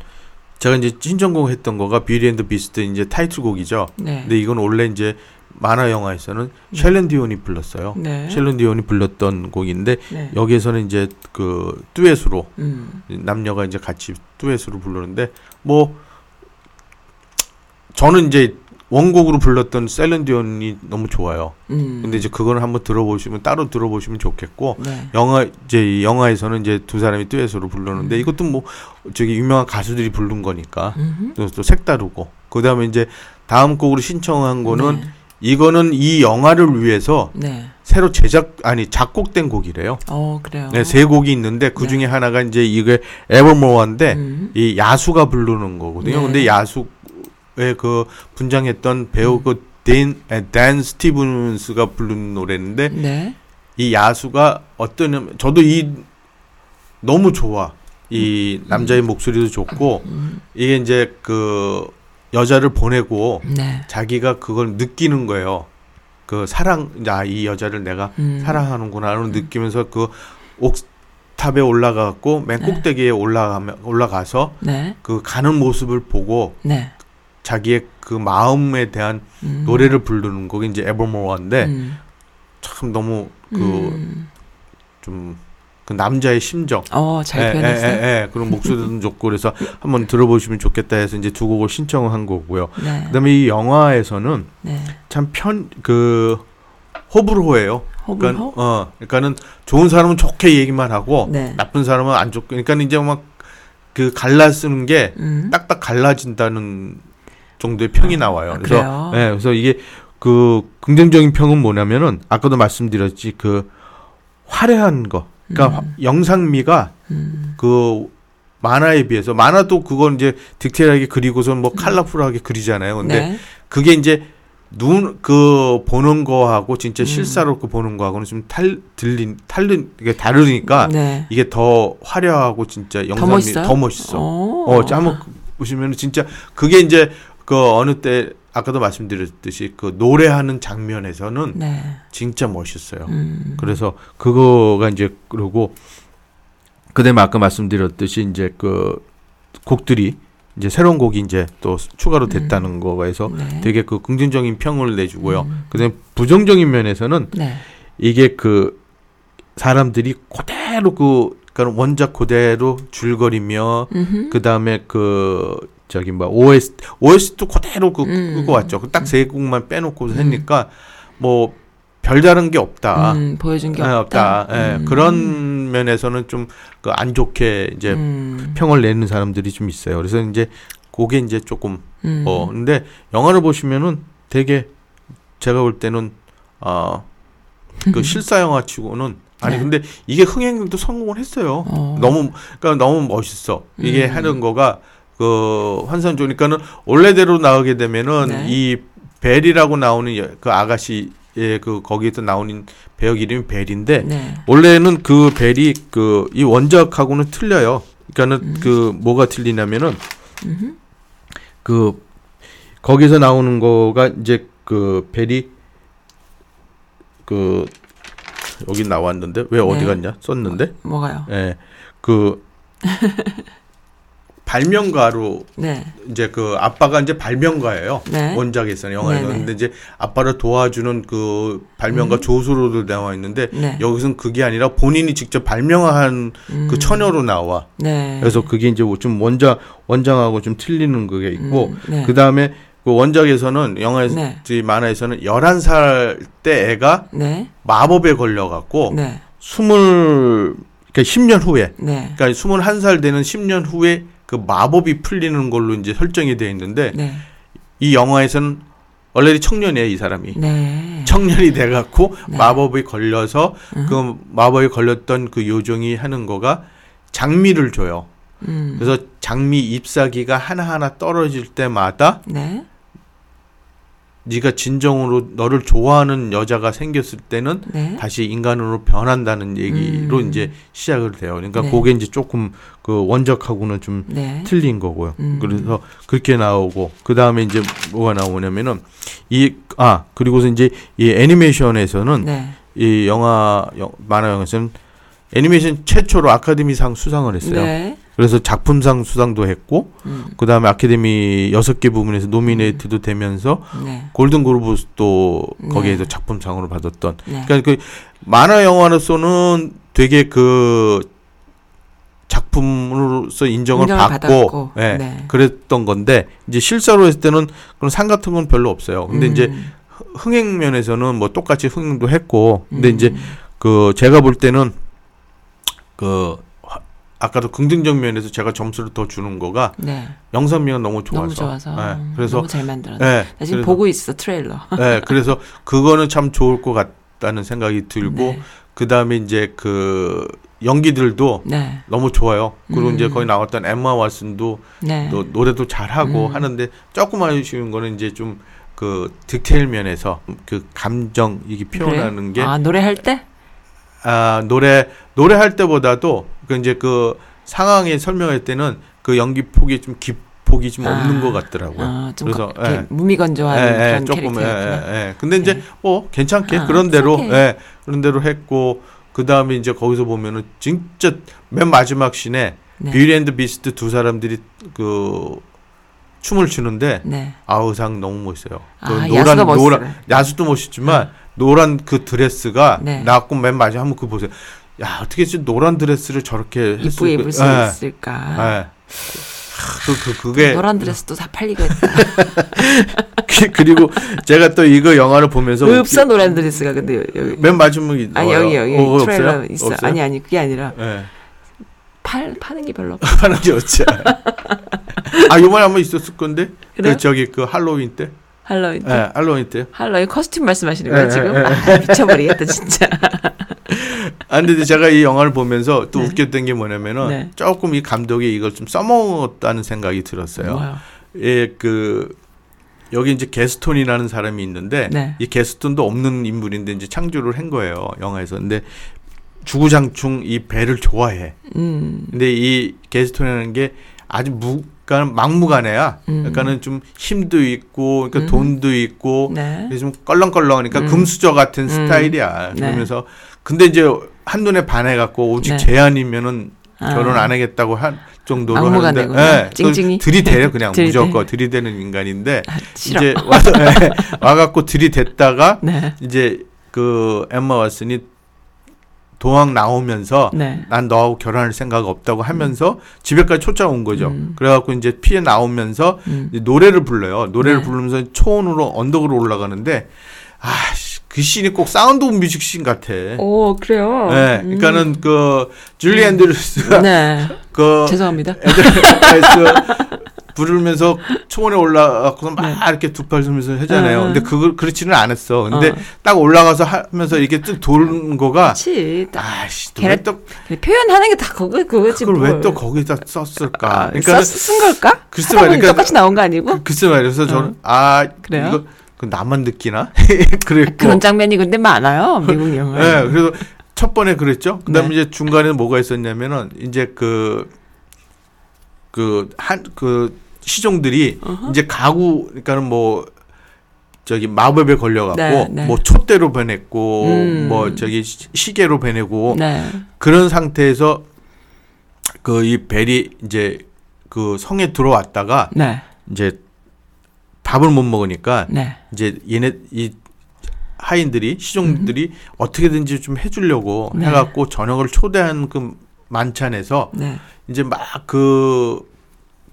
제가 이제 신청곡 했던 거가 Beauty and the Beast 이제 타이틀곡이죠. 네. 근데 이건 원래 이제 만화 영화에서는 셀린 디온이 불렀어요. 네. 셀린 디온이 불렀던 곡인데 네. 여기에서는 이제 그 듀엣으로 음. 남녀가 이제 같이 듀엣으로 부르는데 뭐 저는 이제 원곡으로 불렀던 셀린 디온이 너무 좋아요. 음. 근데 이제 그거를 한번 들어보시면 따로 들어보시면 좋겠고 네. 영화 이제 이 영화에서는 이제 두 사람이 듀엣으로 부르는데 이것도 뭐 저기 유명한 가수들이 부른 거니까. 또, 또 색다르고 그다음에 이제 다음 곡으로 신청한 거는 네. 이거는 이 영화를 위해서 네. 새로 제작 아니 작곡된 곡이래요. 어 그래요. 네, 세 곡이 있는데 그 네. 중에 하나가 이제 이게 에버모어인데 음. 이 야수가 부르는 거거든요. 네. 근데 야수의 그 분장했던 음. 배우 그댄 댄 스티븐스가 부른 노래인데 네. 이 야수가 어떤 저도 이 너무 좋아. 이 남자의 목소리도 좋고 음. 이게 이제 그 여자를 보내고 네. 자기가 그걸 느끼는 거예요. 그 사랑, 야, 이 여자를 내가 음. 사랑하는구나를 느끼면서 그 옥탑에 올라가고 맨 네. 꼭대기에 올라가면 올라가서 네. 그 가는 모습을 보고 네. 자기의 그 마음에 대한 음. 노래를 부르는 곡이 이제 에버모어인데 음. 참 너무 그 음. 좀 그 남자의 심정. 어, 잘 예, 표현했어요. 예, 예, 예. 그런 목소리도 좋고 그래서 한번 들어보시면 좋겠다 해서 이제 두 곡을 신청한 거고요. 네. 그다음에 이 영화에서는 네. 참편그 호불호예요. 그러니까? 어, 그러니까는 좋은 사람은 좋게 얘기만 하고 네. 나쁜 사람은 안 좋게. 그러니까 이제 막 그 갈라 쓰는 게 음. 딱딱 갈라진다는 정도의 평이 나와요. 아, 그래서 그래요? 예, 그래서 이게 그 긍정적인 평은 뭐냐면은 아까도 말씀드렸지 그 화려한 거. 그러니까 화- 영상미가 음. 그 만화에 비해서 만화도 그건 이제 디테일하게 그리고서 뭐 컬러풀하게 그리잖아요. 근데 네. 그게 이제 눈 그 보는 거하고 진짜 음. 실사로 그 보는 거하고는 좀 탈 들린 탈른 이게 다르니까 네. 이게 더 화려하고 진짜 멋있어요? 더 멋있어. 어. 어, 자, 한번 보시면 진짜 그게 이제 그 어느 때 아까도 말씀드렸듯이 그 노래하는 장면에서는 네. 진짜 멋있어요. 음. 그래서 그거가 이제 그러고 그다음에 아까 말씀드렸듯이 이제 그 곡들이 이제 새로운 곡이 이제 또 추가로 됐다는 거가 해서 네. 되게 그 긍정적인 평을 내주고요. 음. 그다음에 부정적인 면에서는 네. 이게 그 사람들이 그대로 그 그러니까 원작 그대로 줄거리며 음흠. 그 다음에 그 저기 뭐 OS OS도 그대로 그 음. 그거 왔죠. 딱 세 곡만 빼놓고 하니까 뭐 별다른 게 없다. 음, 보여준 게 예, 없다. 예, 음. 그런 면에서는 좀 그 안 좋게 이제 음. 평을 내는 사람들이 좀 있어요. 그래서 이제 그게 이제 조금 음. 어 근데 영화를 보시면은 되게 제가 볼 때는 어그 실사 영화 치고는 아니 네. 근데 이게 흥행도 성공을 했어요. 어. 너무 그러니까 너무 멋있어. 이게 음. 하는 거가 그 환상 좋으니까는 원래대로 나오게 되면은 네. 이 벨이라고 나오는 여- 그 아가씨의 그 거기에서 나오는 배역 이름이 벨인데 네. 원래는 그 벨이 그 이 원작하고는 틀려요. 그러니까는 그 뭐가 틀리냐면은 음흠. 그 거기서 나오는 거가 이제 그 벨이 그 여기 나왔는데 왜 어디 네. 갔냐 썼는데 뭐가요? 예 그 발명가로 네. 이제 그 아빠가 이제 발명가예요. 네. 원작에서는 영화에서. 근데 이제 아빠를 도와주는 그 발명가 조수로도 나와 있는데 네. 여기서는 그게 아니라 본인이 직접 발명한 음. 그 처녀로 나와. 네. 그래서 그게 이제 좀 원작 원장하고 좀 틀리는 그게 있고 음, 네. 그 다음에 그 원작에서는 영화에서 네. 이 만화에서는 11살 때 애가 네. 마법에 걸려 갖고 네. 스물 그러니까 10년 후에 네. 그러니까 21살 되는 10년 후에 그 마법이 풀리는 걸로 이제 설정이 되어 있는데 네. 이 영화에서는 원래 청년이에요, 이 사람이. 네. 청년이 돼 갖고 네. 마법에 걸려서 음. 그 마법에 걸렸던 그 요정이 하는 거가 장미를 줘요. 음. 그래서 장미 잎사귀가 하나하나 떨어질 때마다 네. 네가 진정으로 너를 좋아하는 여자가 생겼을 때는 네. 다시 인간으로 변한다는 얘기로 음. 이제 시작을 돼요. 그러니까 네. 그게 이제 조금 그 원작하고는 좀 네. 틀린 거고요. 음. 그래서 그렇게 나오고 그 다음에 이제 뭐가 나오냐면은 이 아 그리고서 이제 이 애니메이션에서는 네. 이 영화 영, 만화 영화에서는 애니메이션 최초로 아카데미상 수상을 했어요. 네. 그래서 작품상 수상도 했고 음. 그 다음에 아카데미 여섯 개 부분에서 노미네이트도 되면서 네. 골든 글로브도 네. 거기에서 작품상으로 받았던. 네. 그러니까 그 만화 영화로서는 되게 그 작품으로서 인정을, 인정을 받고, 예, 네. 그랬던 건데 이제 실사로 했을 때는 그런 상 같은 건 별로 없어요. 근데 음. 이제 흥행 면에서는 뭐 똑같이 흥행도 했고, 근데 음. 이제 그 제가 볼 때는 그 화- 아까도 긍정적 면에서 제가 점수를 더 주는 거가 네. 영상미가 너무 좋아서. 너무 좋아서. 예, 그래서 너무 잘 만들었네. 예, 나 지금 그래서- 보고 있어 트레일러. 예, 그래서 그거는 참 좋을 것 같다는 생각이 들고 네. 그 다음에 이제 그 연기들도 네. 너무 좋아요. 그리고 음. 이제 거기 나왔던 엠마 왓슨도 네. 또 노래도 잘하고 음. 하는데 조금 아쉬운 거는 이제 좀 그 디테일 면에서 그 감정 이게 표현하는 게아 노래할 때? 아, 노래 노래할 때보다도 그 이제 그 상황에 설명할 때는 그 연기 폭이 좀 기폭이 좀 없는 아. 것 같더라고요. 아, 좀 그래서, 거- 예. 무미건조한 예, 예, 그런 조금 예. 예, 예. 근데 이제 네. 뭐 괜찮게 아, 그런 대로. 예, 그런 대로 했고 그 다음에 이제 거기서 보면은 진짜 맨 마지막 씬에 네. Beauty and the Beast 두 사람들이 그 춤을 추는데 네. 아 의상 너무 멋있어요. 그 아, 멋있어요. 노란 야수도 멋있지만 노란 그 드레스가 네. 나왔고 맨 마지막 한번 그 보세요. 야 어떻게 지 노란 드레스를 저렇게 이쁘게 했을 입을 수 예, 있을까? 예. 그, 그, 그게 노란 드레스도 다 팔리고 했다. 그- 그리고 제가 또 이거 영화를 보면서 없어 노란 드레스가 근데 여기 맨 마지막이 아니 나와요. 여기 여기 어, 트레일러? 있어. 없어요? 아니 아니 그게 아니라 예. 팔 파는 게 별로 없어. 하는 게 없지. 아 요번에 한번 있었을 건데 그래요? 그 저기 그 할로윈 때, 할로윈 때. 예, 할로윈 때. 할로윈 커스튬 말씀하시는 예, 거예요 지금? 예, 예. 아, 미쳐버리겠다 진짜. 아 근데 제가 이 영화를 보면서 또 네. 웃겼던 게 뭐냐면은 네. 조금 이 감독이 이걸 좀 써먹었다는 생각이 들었어요. 뭐요? 예, 그 여기 이제 게스톤이라는 사람이 있는데 네. 이 게스톤도 없는 인물인데 이제 창조를 한 거예요 영화에서. 근데 주구장충 이 배를 좋아해. 음. 근데 이 게스톤이라는 게 아주 무, 그러니까 막무가내야. 음. 그러니까는 좀 힘도 있고, 그러니까 음. 돈도 있고, 네. 좀 껄렁껄렁하니까 음. 금수저 같은 음. 스타일이야. 네. 그러면서 근데 이제 한눈에 반해갖고 오직 네. 제안이면은 아. 결혼 안 하겠다고 할 정도로. 하는데, 예, 찡찡이. 그 들이대요 그냥 들이대. 무조건 들이대는 인간인데 아. 이제 와서 예, 와갖고 들이댔다가 네. 이제 그 엠마 왓슨이 도망 나오면서 네. 난 너하고 결혼할 생각 없다고 하면서 집에까지 쫓아온 거죠. 음. 그래갖고 이제 피해 나오면서 음. 이제 노래를 불러요. 노래를 네. 부르면서 초원으로 언덕으로 올라가는데 아씨 그 씬이 꼭 Sound of Music 씬 같아. 오 그래요. 네, 음. 그러니까는 그 줄리 앤드루스가 네. 그 죄송합니다. 부르면서 초원에 올라가서 막 네. 이렇게 두팔 들면서 하잖아요. 음. 근데 그걸 그렇지는 않았어. 근데 어. 딱 올라가서 하면서 이렇게 쭉 도는 거가 그렇지. 딱 아씨 왜또 표현하는 게 다 그거 그거지. 그걸 왜 뭘. 또 거기다 썼을까? 아, 그러니까 썼, 쓴 걸까? 글쎄 말이야. 그러니까- 똑같이 나온 거 아니고? 그, 글쎄 말이야. 그래서 저는 어. 아 그래요? 이거 그 나만 느끼나? 그랬고. 그런 장면이 근데 많아요 미국 영화에. 네, 그래서 첫 번에 그랬죠. 그다음에 네. 이제 중간에는 뭐가 있었냐면은 이제 그 그 한그 시종들이 이제 가구 그러니까는 뭐 저기 마법에 걸려갖고 네, 네. 뭐 촛대로 변했고 음. 뭐 저기 시- 시계로 변하고 네. 그런 상태에서 그 이 벨이 이제 그 성에 들어왔다가 네. 이제 밥을 못 먹으니까 네. 이제 얘네 이 하인들이 시종들이 어떻게든지 좀 해주려고 네. 해갖고 저녁을 초대한 그 만찬에서 네. 이제 막 그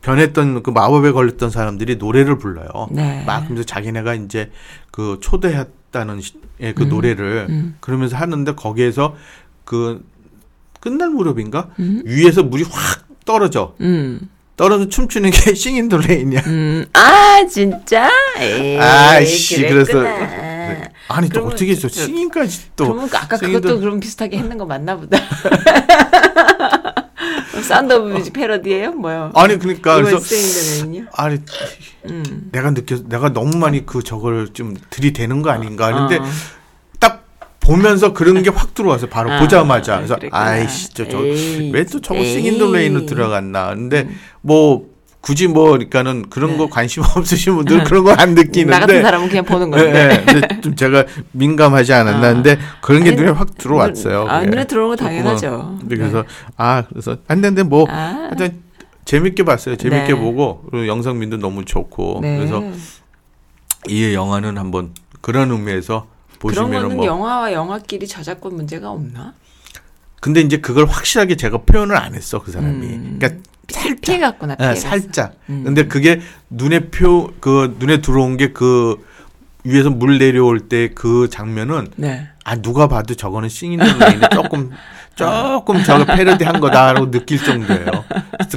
변했던 그 마법에 걸렸던 사람들이 노래를 불러요. 네. 막 그러면서 자기네가 이제 그 초대했다는 시- 예, 그 음. 노래를 음. 그러면서 하는데 거기에서 그 끝날 무렵인가 음. 위에서 물이 확 떨어져 음. 떨어져 춤추는 게 Singin' in the Rain이야. 음. 아 진짜? 에이, 아이씨, 그래서- 그랬구나. 아니 또 어떻게 저 저- Singin'까지 또 그러면 아까 Singin' in the- 그것도 그럼 비슷하게 했는 거 맞나 보다. Sound of Music 패러디예요? 뭐요? 아니 그러니까 그래서? 아니 음. 내가 느껴 내가 너무 많이 그 저걸 좀 들이대는 거 아닌가 하는데 어. 딱 보면서 그런 게 확 들어왔어요. 바로 아, 보자마자. 그래서 그랬구나. 아이씨 저저 에이, 왜또 저거. Singin' in the Rain으로 들어갔나. 근데 뭐 굳이 뭐 그러니까는 그런 네. 거 관심 없으신 분들은 그런 걸안 느끼는데 나 같은 사람은 그냥 보는 예, 건데. 예. 근데 좀 제가 민감하지 않았나 아. 근데 그런 게 아니, 눈에 확 들어왔어요. 아, 그게. 눈에 들어오는 거. 당연하죠. 근데 그래서 아 그래서 안 되는데 뭐 아. 하여튼 재밌게 봤어요. 재밌게 네. 보고 그리고 영상민도 너무 좋고 네. 그래서 이 영화는 한번 그런 의미에서 그런 거는 뭐 영화와 영화끼리 저작권 문제가 없나? 근데 이제 그걸 확실하게 제가 표현을 안 했어 그 사람이. 음. 그러니까 살 피해 갔구나. 예, 피해 살짝. 음. 근데 그게 눈에 표 그 눈에 들어온 게 그 위에서 물 내려올 때 그 장면은 네. 아 누가 봐도 저거는 싱잉 레인에 조금 조금 저거 패러디한 거다라고 느낄 정도예요.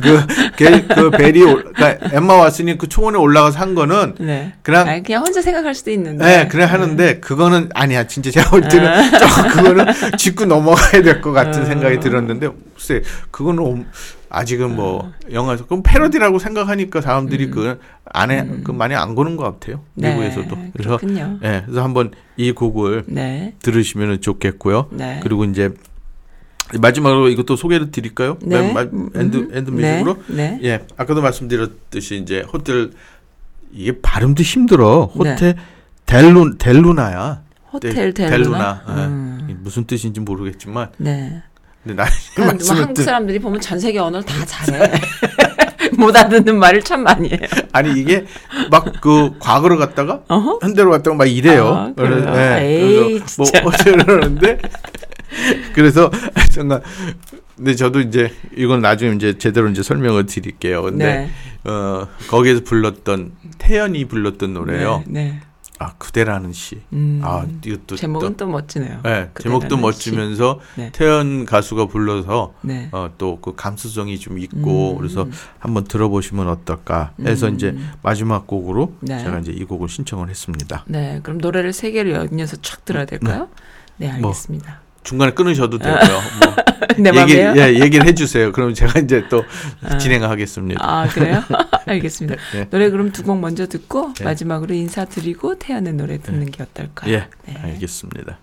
그, 그, 그 올- 그러니까 엠마 왓슨이 그 초원에 올라가서 한 거는 네. 그냥 아니, 그냥 혼자 생각할 수도 있는데. 네, 그래 하는데 그거는 아니야. 진짜 제가 볼 때는 저 그거는 짚고 넘어가야 될 것 같은 어. 생각이 들었는데 글쎄 그거는 옴- 아직은 뭐 영화에서 그럼 패러디라고 생각하니까 사람들이 그 안에 그 많이 안 거는 것 같아요. 네, 미국에서도. 그래서. 예, 그래서 한번 이 곡을 네. 들으시면 좋겠고요. 네. 그리고 이제 마지막으로 이것도 소개를 드릴까요? 네. 맨 마- 음, end 음. end 네. music으로. 네. 예, 아까도 말씀드렸듯이 이제 호텔 이게 발음도 힘들어. 네. 호텔 델루 델루나야. 호텔 델- 델루나. 예. 음. 무슨 뜻인지 모르겠지만 근데 근데 나뭐 말씀을 한국 듣 사람들이 보면 전 세계 언어를 다 잘해. 못 알아듣는 말을 참 많이 해요. 아니 이게 막 그 과거로 갔다가. 현대로 갔다가 막 이래요. 아? 그래서, 예, 에이, 그래서 뭐. 어쩌려는데 그래서 잠깐 근데 저도 이제 이건 나중에 이제 제대로 이제 설명을 드릴게요. 근데 어 거기에서 불렀던 태연이 불렀던 노래요. 네. 네. 아 그대라는 시. 음. 아 이것도 제목은 또, 또 멋지네요. 네, 제목도 멋지면서 시. 네. 태연 가수가 불러서 네. 어, 또 그 감수성이 좀 있고 음. 그래서 한번 들어보시면 어떨까 해서 음. 이제 마지막 곡으로 네. 제가 이제 이 곡을 신청을 했습니다. 네. 그럼 노래를 세 개를 연이어서 촥 들어야 될까요? 네, 뭐, 알겠습니다. 중간에 끊으셔도 되고요. 뭐 내 얘기, 맘이에요? 예, 얘기를 해주세요. 그럼 제가 이제 또 아. 진행하겠습니다. 아, 그래요? 알겠습니다. 네. 노래 그럼 두 곡 먼저 듣고 네. 마지막으로 인사드리고 태연의 노래 듣는 게 어떨까요? 예, 네. 알겠습니다.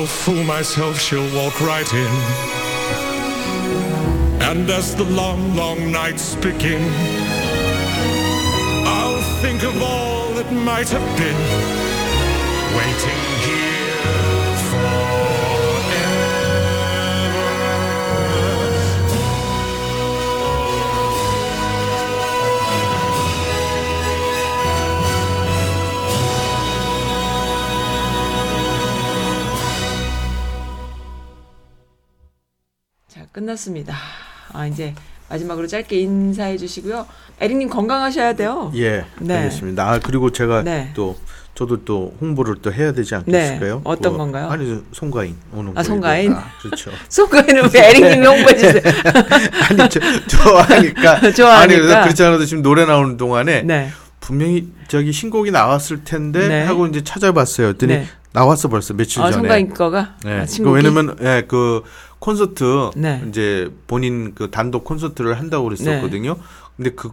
I'll fool myself, she'll walk right in. And as the long, long nights begin, I'll think of all that might have been, waiting 끝났습니다. 아, 이제 마지막으로 짧게 인사해 주시고요. 에릭님 건강하셔야 돼요. 예, 네. 알겠습니다. 아 그리고 제가 네. 또 저도 또 홍보를 또 해야 되지 않겠을까요? 네, 어떤 그, 건가요? 아니 송가인 오는 아, 송가인? 아, 그렇죠. 송가인은 왜 에릭님이 홍보해 주세요? 아니 저, 좋아하니까 좋아하니까. 아니 그렇지 않아도 지금 노래 나오는 동안에 네. 분명히 저기 신곡이 나왔을 텐데 네. 하고 이제 찾아봤어요. 했더니 네. 나왔어 벌써 며칠 아, 전에. 송가인 거가 네. 아, 그? 왜냐면 예, 그 콘서트 네. 이제 본인 그 단독 콘서트를 한다고 그랬었거든요. 근데 그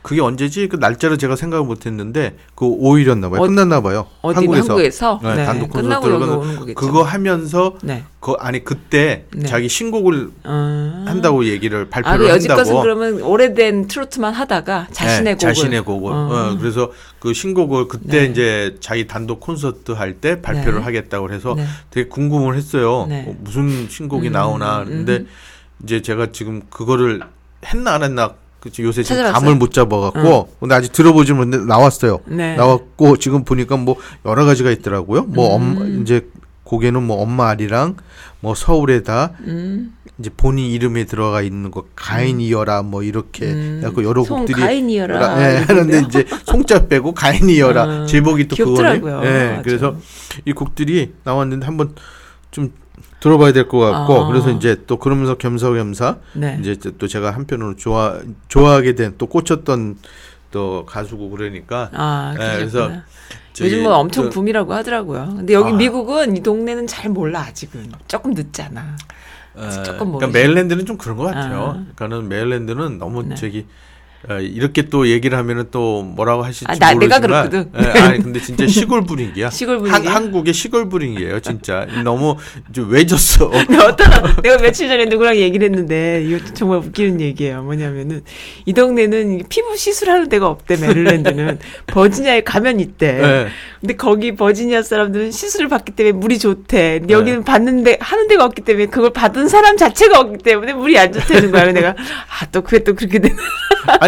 그게 언제지? 그 날짜를 제가 생각을 못 했는데 그 5일이었나 봐요. 어- 끝났나 봐요. 어디 한국에서. 한국에서 네, 단독 여기 하면 오는 거겠죠. 그거 하면서 네. 그 아니 그때 네. 자기 신곡을 아. 한다고 얘기를 아, 발표를 그 여지껏은 한다고. 그러면 오래된 트로트만 하다가 자신의 네, 곡을 자신의 곡을. 어. 어, 그래서 그 신곡을 그때 네. 이제 자기 단독 콘서트 할 때 발표를 네. 하겠다고 해서 네. 되게 궁금을 했어요. 네. 어, 무슨 신곡이 음, 나오나. 근데 음. 이제 제가 지금 그거를 했나 안 했나 그치 요새 지금 찾아봤어요? 감을 못 잡아갖고 근데 아직 들어보지 못했는데 나왔어요. 네. 나왔고 지금 보니까 뭐 여러 가지가 있더라고요. 뭐 음. 엄, 이제 곡에는 뭐 엄마 아리랑 뭐 서울에다 음. 이제 본인 이름에 들어가 있는 거 가인이여라 뭐 이렇게 음. 해갖고 여러 송 곡들이 가인이여라 예, 이렇게 하는데. 이제 송자 빼고 가인이여라 아, 제목이 또 귀엽더라고요. 그거네. 예, 맞아. 그래서 이 곡들이 나왔는데 한번 좀 들어봐야 될 것 같고 아. 그래서 이제 또 그러면서 겸사겸사 네. 이제 또 제가 한편으로 좋아 좋아하게 된 또 꽂혔던 또 가수고 그러니까 아, 예, 그러셨구나. 그래서 요즘 뭐 엄청 그- 붐이라고 하더라고요. 근데 여기 아. 미국은 이 동네는 잘 몰라 아직은 조금 늦잖아. 어, 조금 그러니까 모르지. 메릴랜드는 좀 그런 것 같아요. 아. 그러니까는 메릴랜드는 너무 네. 저기 어, 이렇게 또 얘기를 하면은 또 뭐라고 하실지 아, 나- 내가 모르지만 그렇거든. 예, 아니 근데 진짜 시골 분위기야. 시골 분위기. 한, 한국의 시골 분위기예요, 진짜. 너무 좀 외졌어. 근데 어떤 내가 며칠 전에 누구랑 얘기를 했는데 이거 정말 웃기는 얘기예요. 뭐냐면은 이 동네는 피부 시술하는 데가 없대 메릴랜드는 버지니아에 가면 있대. 네. 근데 거기 버지니아 사람들은 시술을 받기 때문에 물이 좋대. 네. 여기는 받는데 하는 데가 없기 때문에 그걸 받은 사람 자체가 없기 때문에 물이 안 좋다는 거야. 내가 아 또 그게 또 그렇게 되나.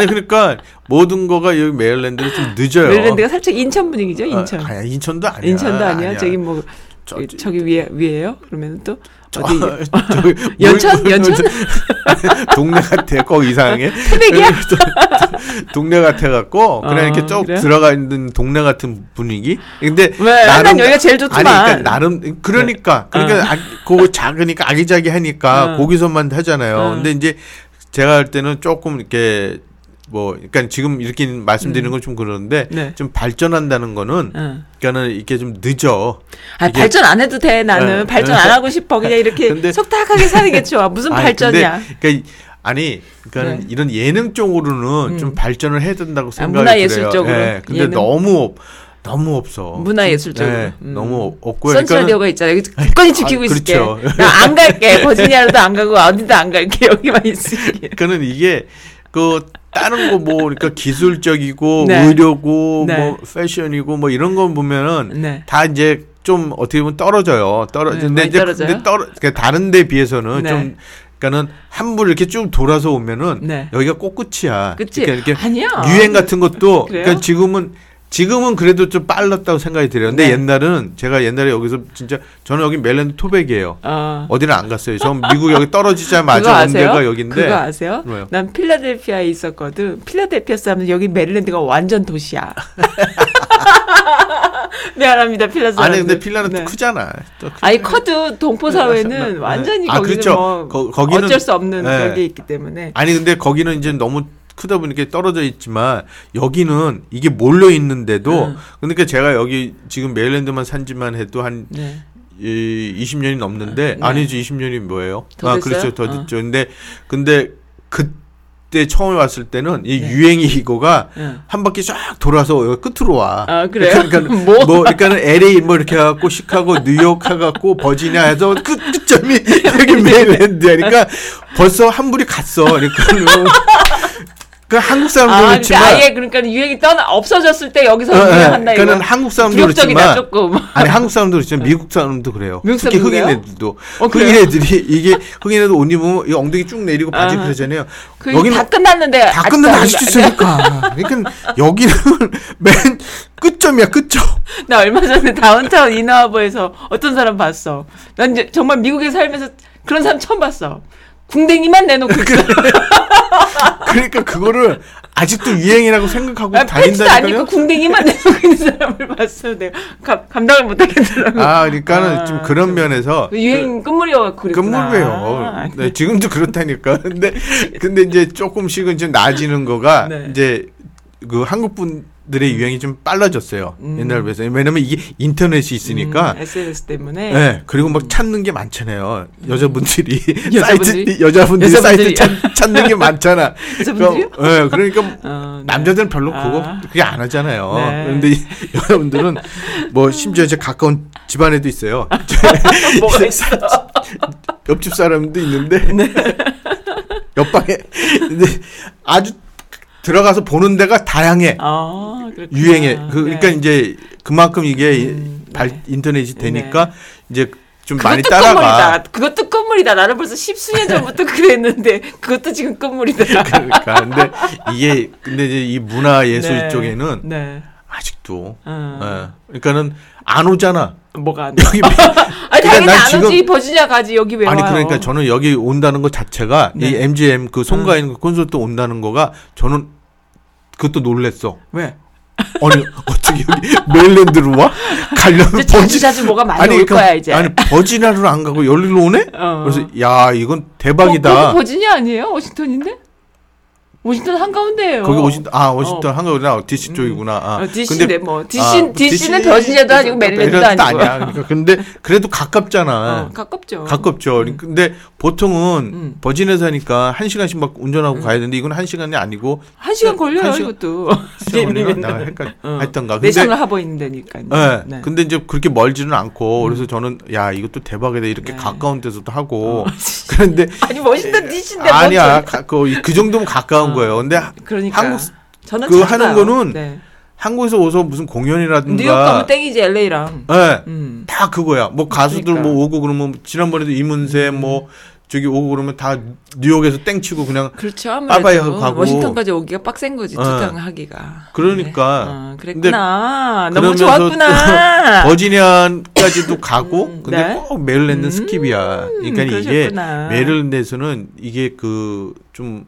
아니 그러니까 모든 거가 여기 메릴랜드는 좀 늦어요. 메릴랜드가 살짝 인천 분위기죠. 인천. 아, 아니, 인천도 아니야. 인천도 아니야. 저기 뭐 저- 저기, 저기 위에 위에요. 그러면 또 저- 어디 저기 연천? 물- 연천? 동네 같아. 꼭 이상해. 태백이야? 동네 같아 갖고 그냥 아, 이렇게 쭉 그래요? 들어가 있는 동네 같은 분위기. 근데 왜? 난 여기가 제일 좋더만. 아니 그러니까 나름 그러니까 그러니까 아, 그거 작으니까 아기자기하니까 어. 거기서만 하잖아요. 어. 근데 이제 제가 할 때는 조금 이렇게 뭐 그러니까 지금 이렇게 말씀드리는 건 좀 그러는데 네. 좀 발전한다는 거는 응. 그러니까는 이게 좀 늦어. 아, 이게- 발전 안 해도 돼, 나는. 네. 발전 안 하고 싶어. 그냥 이렇게 근데- 속닥하게 사는 게 좋아. 무슨 아니, 발전이야. 근데 그러니까 이- 아니, 그러니까 네. 이런 예능 쪽으로는 좀 발전을 해야 된다고 생각이 아, 문화예술. 쪽으로. 예, 근데 예능. 너무 없- 너무 없어. 문화예술적으로. 네, 음. 너무 없고요. 선스라디오가 있잖아요. 굳건히 지키고 아, 있을게. 그렇죠. 나 안 갈게. 버지니아로도 안 가고 어디도 안 갈게. 여기만 있을게. 그러니까는 이게 그 다른 거 뭐 그러니까 기술적이고 네. 의료고 네. 뭐 패션이고 뭐 이런 거 보면은 네. 다 이제 좀 어떻게 보면 떨어져요. 네, 떨어지는데 많이 이제 떨어져요? 근데 떨어 그러니까 다른 데 비해서는 네. 좀 그러니까는 한물 이렇게 쭉 돌아서 오면은 네. 여기가 꼭 끝이야. 그치? 그러니까 이렇게 아니야. 유행 같은 것도 그래요? 그러니까 지금은 지금은 그래도 좀 빨랐다고 생각이 들어요. 근데 네. 옛날은 제가 옛날에 여기서 진짜 저는 여기 멜랜드 토백이에요. 어. 어디는 안 갔어요. 전 미국 여기 떨어지자마자 온? 데가 여기인데 그거 아세요? 뭐요? 난 필라델피아에 있었거든. 필라델피아 사람은 여기 메릴랜드가 완전 도시야. 미안합니다, 필라 사람. 아니 근데 필라는 또 크잖아. 아니 커도 동포 사회는 완전히 아, 거기는 그렇죠. 뭐 거- 거기는- 어쩔 수 없는 네. 게 있기 때문에 아니 근데 거기는 이제 너무 크다 보니까 떨어져 있지만 여기는 이게 몰려 있는데도 응. 그러니까 제가 여기 지금 메일랜드만 산지만 해도 한 네. 이, 20년이 넘는데 네. 아니지 20년이 뭐예요? 더아 됐어요? 그렇죠 더 어. 됐죠. 근데 근데 그때 처음에 왔을 때는 이 네. 유행이 이거가 응. 한 바퀴 쫙 돌아서 여기 끝으로 와. 아, 그래요? 그러니까 뭐? 뭐, 그러니까는 LA 뭐 이렇게 해갖고 시카고 뉴욕 해갖고 버지니아 해서 끝 끝점이 여기 메릴랜드니까 벌써 한 불이 갔어. 그러니까 그 한국 사람도 아, 그러니까 그렇지만 아예 그러니까 유행이 떠나 없어졌을 때 여기서 어, 어, 유행한다 이거. 그러니까는 한국 사람도 그렇지만 조금. 아니 한국 사람도 그렇지만 미국 사람도 그래요. 미국 특히 흑인 그래요? 애들도 어, 흑인? 애들이 이게 흑인 애들 옷 입으면 이 엉덩이 쭉 내리고 바지 아하. 그러잖아요. 그 여기는 다 끝났는데 다 안- 아직도 있으니까. 그러니까 여기는 맨 끝점이야 끝점. 나 얼마 전에 다운타운 이너하버에서 어떤 사람 봤어. 난 이제 정말 미국에 살면서 그런 사람 처음 봤어. 궁뎅이만 내놓고 있어. 그러니까 그거를 아직도 유행이라고 생각하고 아, 다닌다니까요. 궁뎅이만 내놓고 있는 사람을 봤어. 내가 감, 감당을 못 하겠더라고. 아, 그러니까는 아, 좀 그런 면에서 그 유행 끝물이어갖고 그랬구나. 끝물이에요. 아, 네, 지금도 그렇다니까. 근데 근데 이제 조금씩은 좀 나아지는 거가 네. 이제 그 한국 분 들의 유행이 좀 빨라졌어요. 음. 옛날 비해서. 왜냐면 이게 인터넷이 있으니까. 음, SNS 때문에. 네, 그리고 막 찾는 게 많잖아요. 여자분들이 여자분들이? 사이트 여자분들이 여자분들이? 사이트 찾, 찾는 게 많잖아. 여자분들이요? 네, 그러니까 어, 네. 남자들은 별로 그거 아. 그게 안 하잖아요. 네. 그런데 이 여러분들은 뭐 심지어 이제 가까운 집안에도 있어요. 뭐가 있어? 옆집 사람도 있는데 네. 옆방에 근데 아주 들어가서 보는 데가 다양해. 아. 유행해. 그, 그러니까 네. 이제 그만큼 이게 음, 발, 네. 인터넷이 되니까 이제 좀 많이 따라가. 끝물이다. 그것도 끝물이다. 나는 벌써 십수년 전부터 그랬는데 그것도 지금 끝물이다. 그러니까 근데 이게 근데 이제 이 문화 예술 네. 쪽에는 네. 아직도 어. 예. 그러니까는 안 오잖아. 뭐가 안 돼? 여기 아니 당연히 난안 지금- 오지. 버지니아 가지 여기 왜 아니 와요? 그러니까 저는 여기 온다는 것 자체가 이 네. MGM 그 송가 있는 그 콘서트 온다는 거가 저는 그것도 놀랬어. 왜? 아니 어떻게 여기 메일랜드로 와? 가려면 이제 자주 뭐가 많이 올 거야 이제. 아니 버지나를 안 가고 여기로 오네? 어. 그래서 야 이건 어, 대박이다. 거기 버지니아 아니에요? 워싱턴인데? 워싱턴 한가운데예요. 거기 워싱턴 아 워싱턴 한가구나 DC 쪽이구나. 아, 어, DC인데 뭐 DC 아, DC는 버지니아도 아니고 메릴랜드도 아니고. 아니야. 그러니까 근데 그래도 가깝잖아. 어, 가깝죠. 가깝죠. 근데 보통은 음. 버지니아 사니까 한 시간씩 막 운전하고 가야 되는데 이건 한 시간이 아니고 한 시간 걸려요 한 시간- 이것도. 내가 헷갈 어. 했던가. 근데 내셔널 하버 있는데니까요. 예. 네. 근데 이제 그렇게 멀지는 않고 그래서 저는 야 이것도 대박이다 이렇게 네. 가까운 데서도 하고 그런데 아니 워싱턴 DC인데 아니야 가, 그, 그 정도면 가까운 거예요. 근데 그러니까 한국 저는 그잘 하는. 거는 네. 한국에서 오서 무슨 공연이라든가 뉴욕 가면 땡이지 LA랑. 예. 음. 다 그거야. 뭐 가수들 그러니까. 음. 뭐 오고 그러면 지난번에도 이문세 뭐 저기 오고 그러면 다 뉴욕에서 땡치고 그냥 그렇죠. 빠바이 아무래도 하고 가고. 워싱턴까지 오기가 빡센 거지 어. 투탕하기가. 그러니까. 네. 어, 그랬구나. 너무 좋았구나. 또 버지니아까지도 가고 음, 근데 네. 꼭 메릴랜드 음, skip이야. 그러니까 이게 그러셨구나. 메릴랜드에서는 이게 그 좀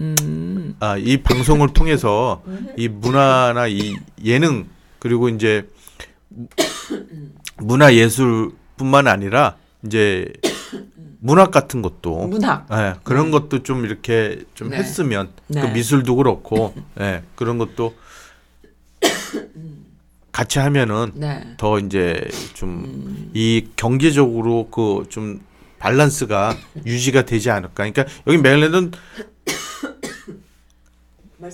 음. 아, 이 방송을 통해서 이 문화나 이 예능 그리고 이제 문화 예술뿐만 아니라 이제 문학 같은 것도 문학. 예, 그런 것도 좀 이렇게 좀 네. 했으면 네. 그 미술도 그렇고 예, 그런 것도 같이 하면은 네. 더 이제 좀이 경제적으로 그 좀 밸런스가 유지가 되지 않을까. 그러니까 여기 메릴랜드는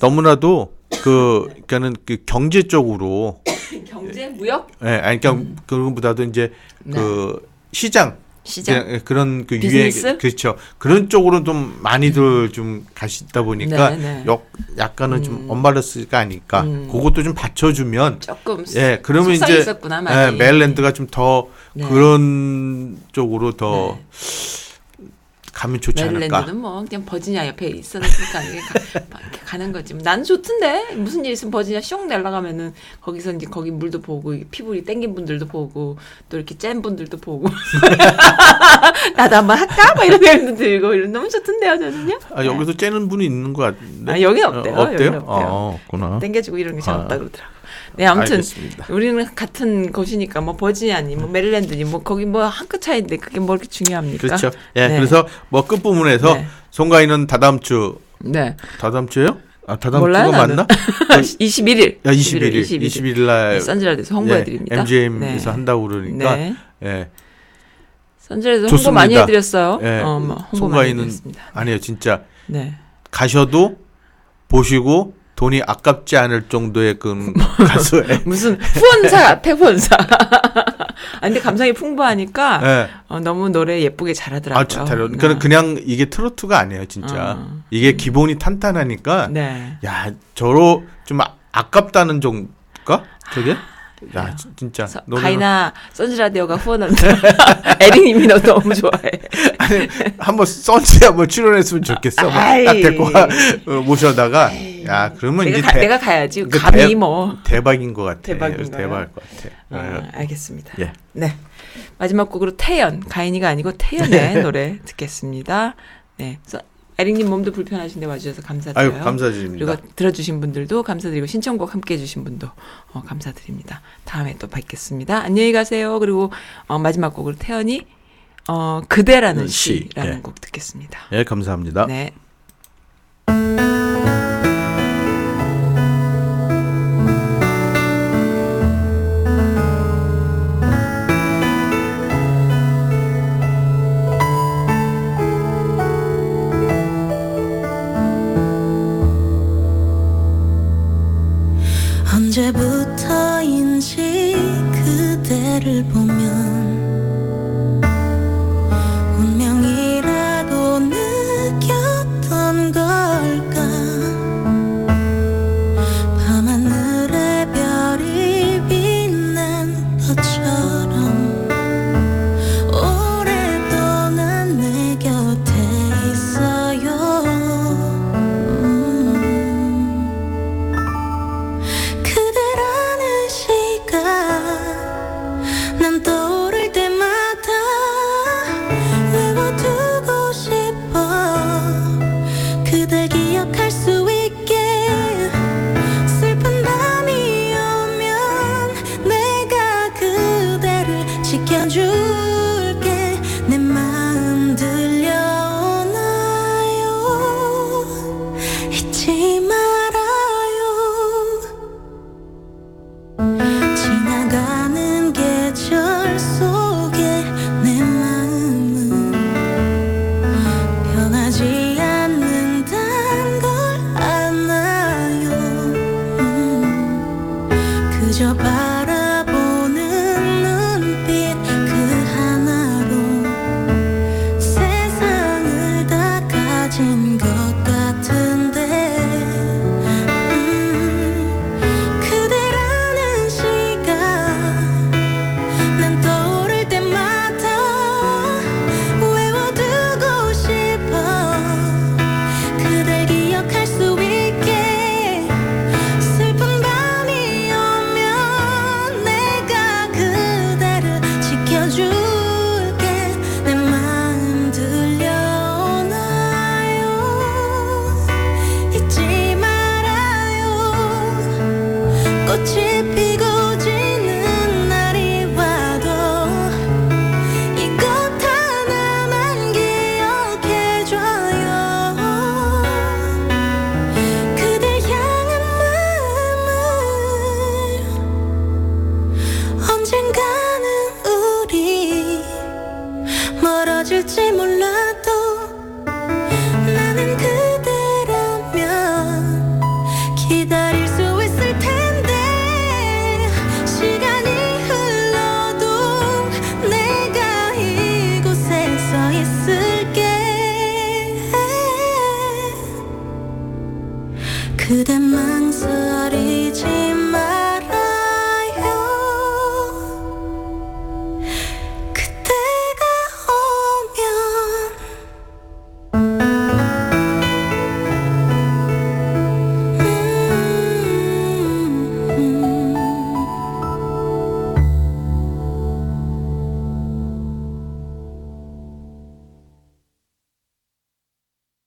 너무나도 그 그러니까는 그 경제적으로 경제 무역 예, 아니 그러니까 그런 것보다도 이제 네. 그 시장 시장. 그냥 그런 그 비즈니스? 유행 그렇죠. 그런 쪽으로 좀 많이들 좀 가시다 보니까 네, 네. 역 약간은 좀 언밸런스가 아닐까. 음. 그것도 좀 받쳐주면 조금 예, 그러면 이제 있었구나, 예, 많이. 메릴랜드가 좀더 네. 그런 쪽으로 더 가면 좋지 않을까. 메릴랜드는 뭐 그냥 버지니아 옆에 있었으니까 이게 가, 가는 거지. 뭐 나는 좋던데 무슨 일 있으면 버지니아 슝 날아가면은 거기서 이제 거기 물도 보고 피부리 땡긴 분들도 보고 또 이렇게 짠 분들도 보고 나도 한번 할까? 막 이런 생각도 들고 이런 너무 좋던데요 저는요. 아, 여기서 째는 분이 있는 것 같은데. 아, 여긴 없대요. 어, 없대요? 여긴 없대요. 어, 없구나. 땡겨지고 이런 게잘 아. 없다 그러더라고. 네, 아무튼 알겠습니다. 우리는 같은 곳이니까 뭐 버지니아니 뭐 메릴랜드니 뭐 거기 뭐 한 끗 차이인데 그게 뭐 이렇게 중요합니까? 그렇죠. 예, 네. 그래서 뭐 끝부분에서 네. 송가인은 다다음 주, 네. 다다음 주예요? 아, 다다음 몰라요, 주가 나는. 맞나? 21일. 야, 21일. 21일 날. 선즈라드에서 홍보해 드립니다. MGM에서 한다고 그러니까. 네. 예. 선즈라드 홍보 좋습니다. 많이 해드렸어요. 예. 어, 뭐 홍보 많이 송가인은 해드렸습니다. 아니에요, 진짜. 네. 가셔도 보시고 돈이 아깝지 않을 정도의 그 가수의. 무슨 후원사 같아 후원사. 아 근데 감성이 풍부하니까 예. 어, 너무 노래 예쁘게 잘하더라고요. 아. 그러니까 그냥 이게 트로트가 아니에요, 진짜. 어. 이게 기본이 탄탄하니까. 네. 야, 저로 좀 아, 아깝다는 정도가? 저게? 야, 진- 진짜. 서- 노래는- 가이나 선즈라디오가 후원한다. 에릭님이 너 너무 좋아해. 아니, 한번 썬스에 한번 출연했으면 좋겠어. 뭐딱 아이. 데리고 와, 어, 모셔다가. 야, 그러면 내가, 이제 가, 대, 내가 가야지. 그 감히 대- 뭐. 대박인 것 같아. 대박인가요? 대박일 것 같아. 아, 어, 알겠습니다. 예. 네. 마지막 곡으로 태연, 가인이가 아니고 태연의 노래 듣겠습니다. 네. 그래서 에릭님 몸도 불편하신데 와주셔서 감사드려요. 아유, 감사드립니다. 그리고 들어주신 분들도 감사드리고 신청곡 함께 해주신 분도 어, 감사드립니다. 다음에 또 뵙겠습니다. 안녕히 가세요. 그리고 어, 마지막 곡으로 태연이 어, 그대라는 시, 시라는 예. 곡 듣겠습니다. 예, 감사합니다. 네.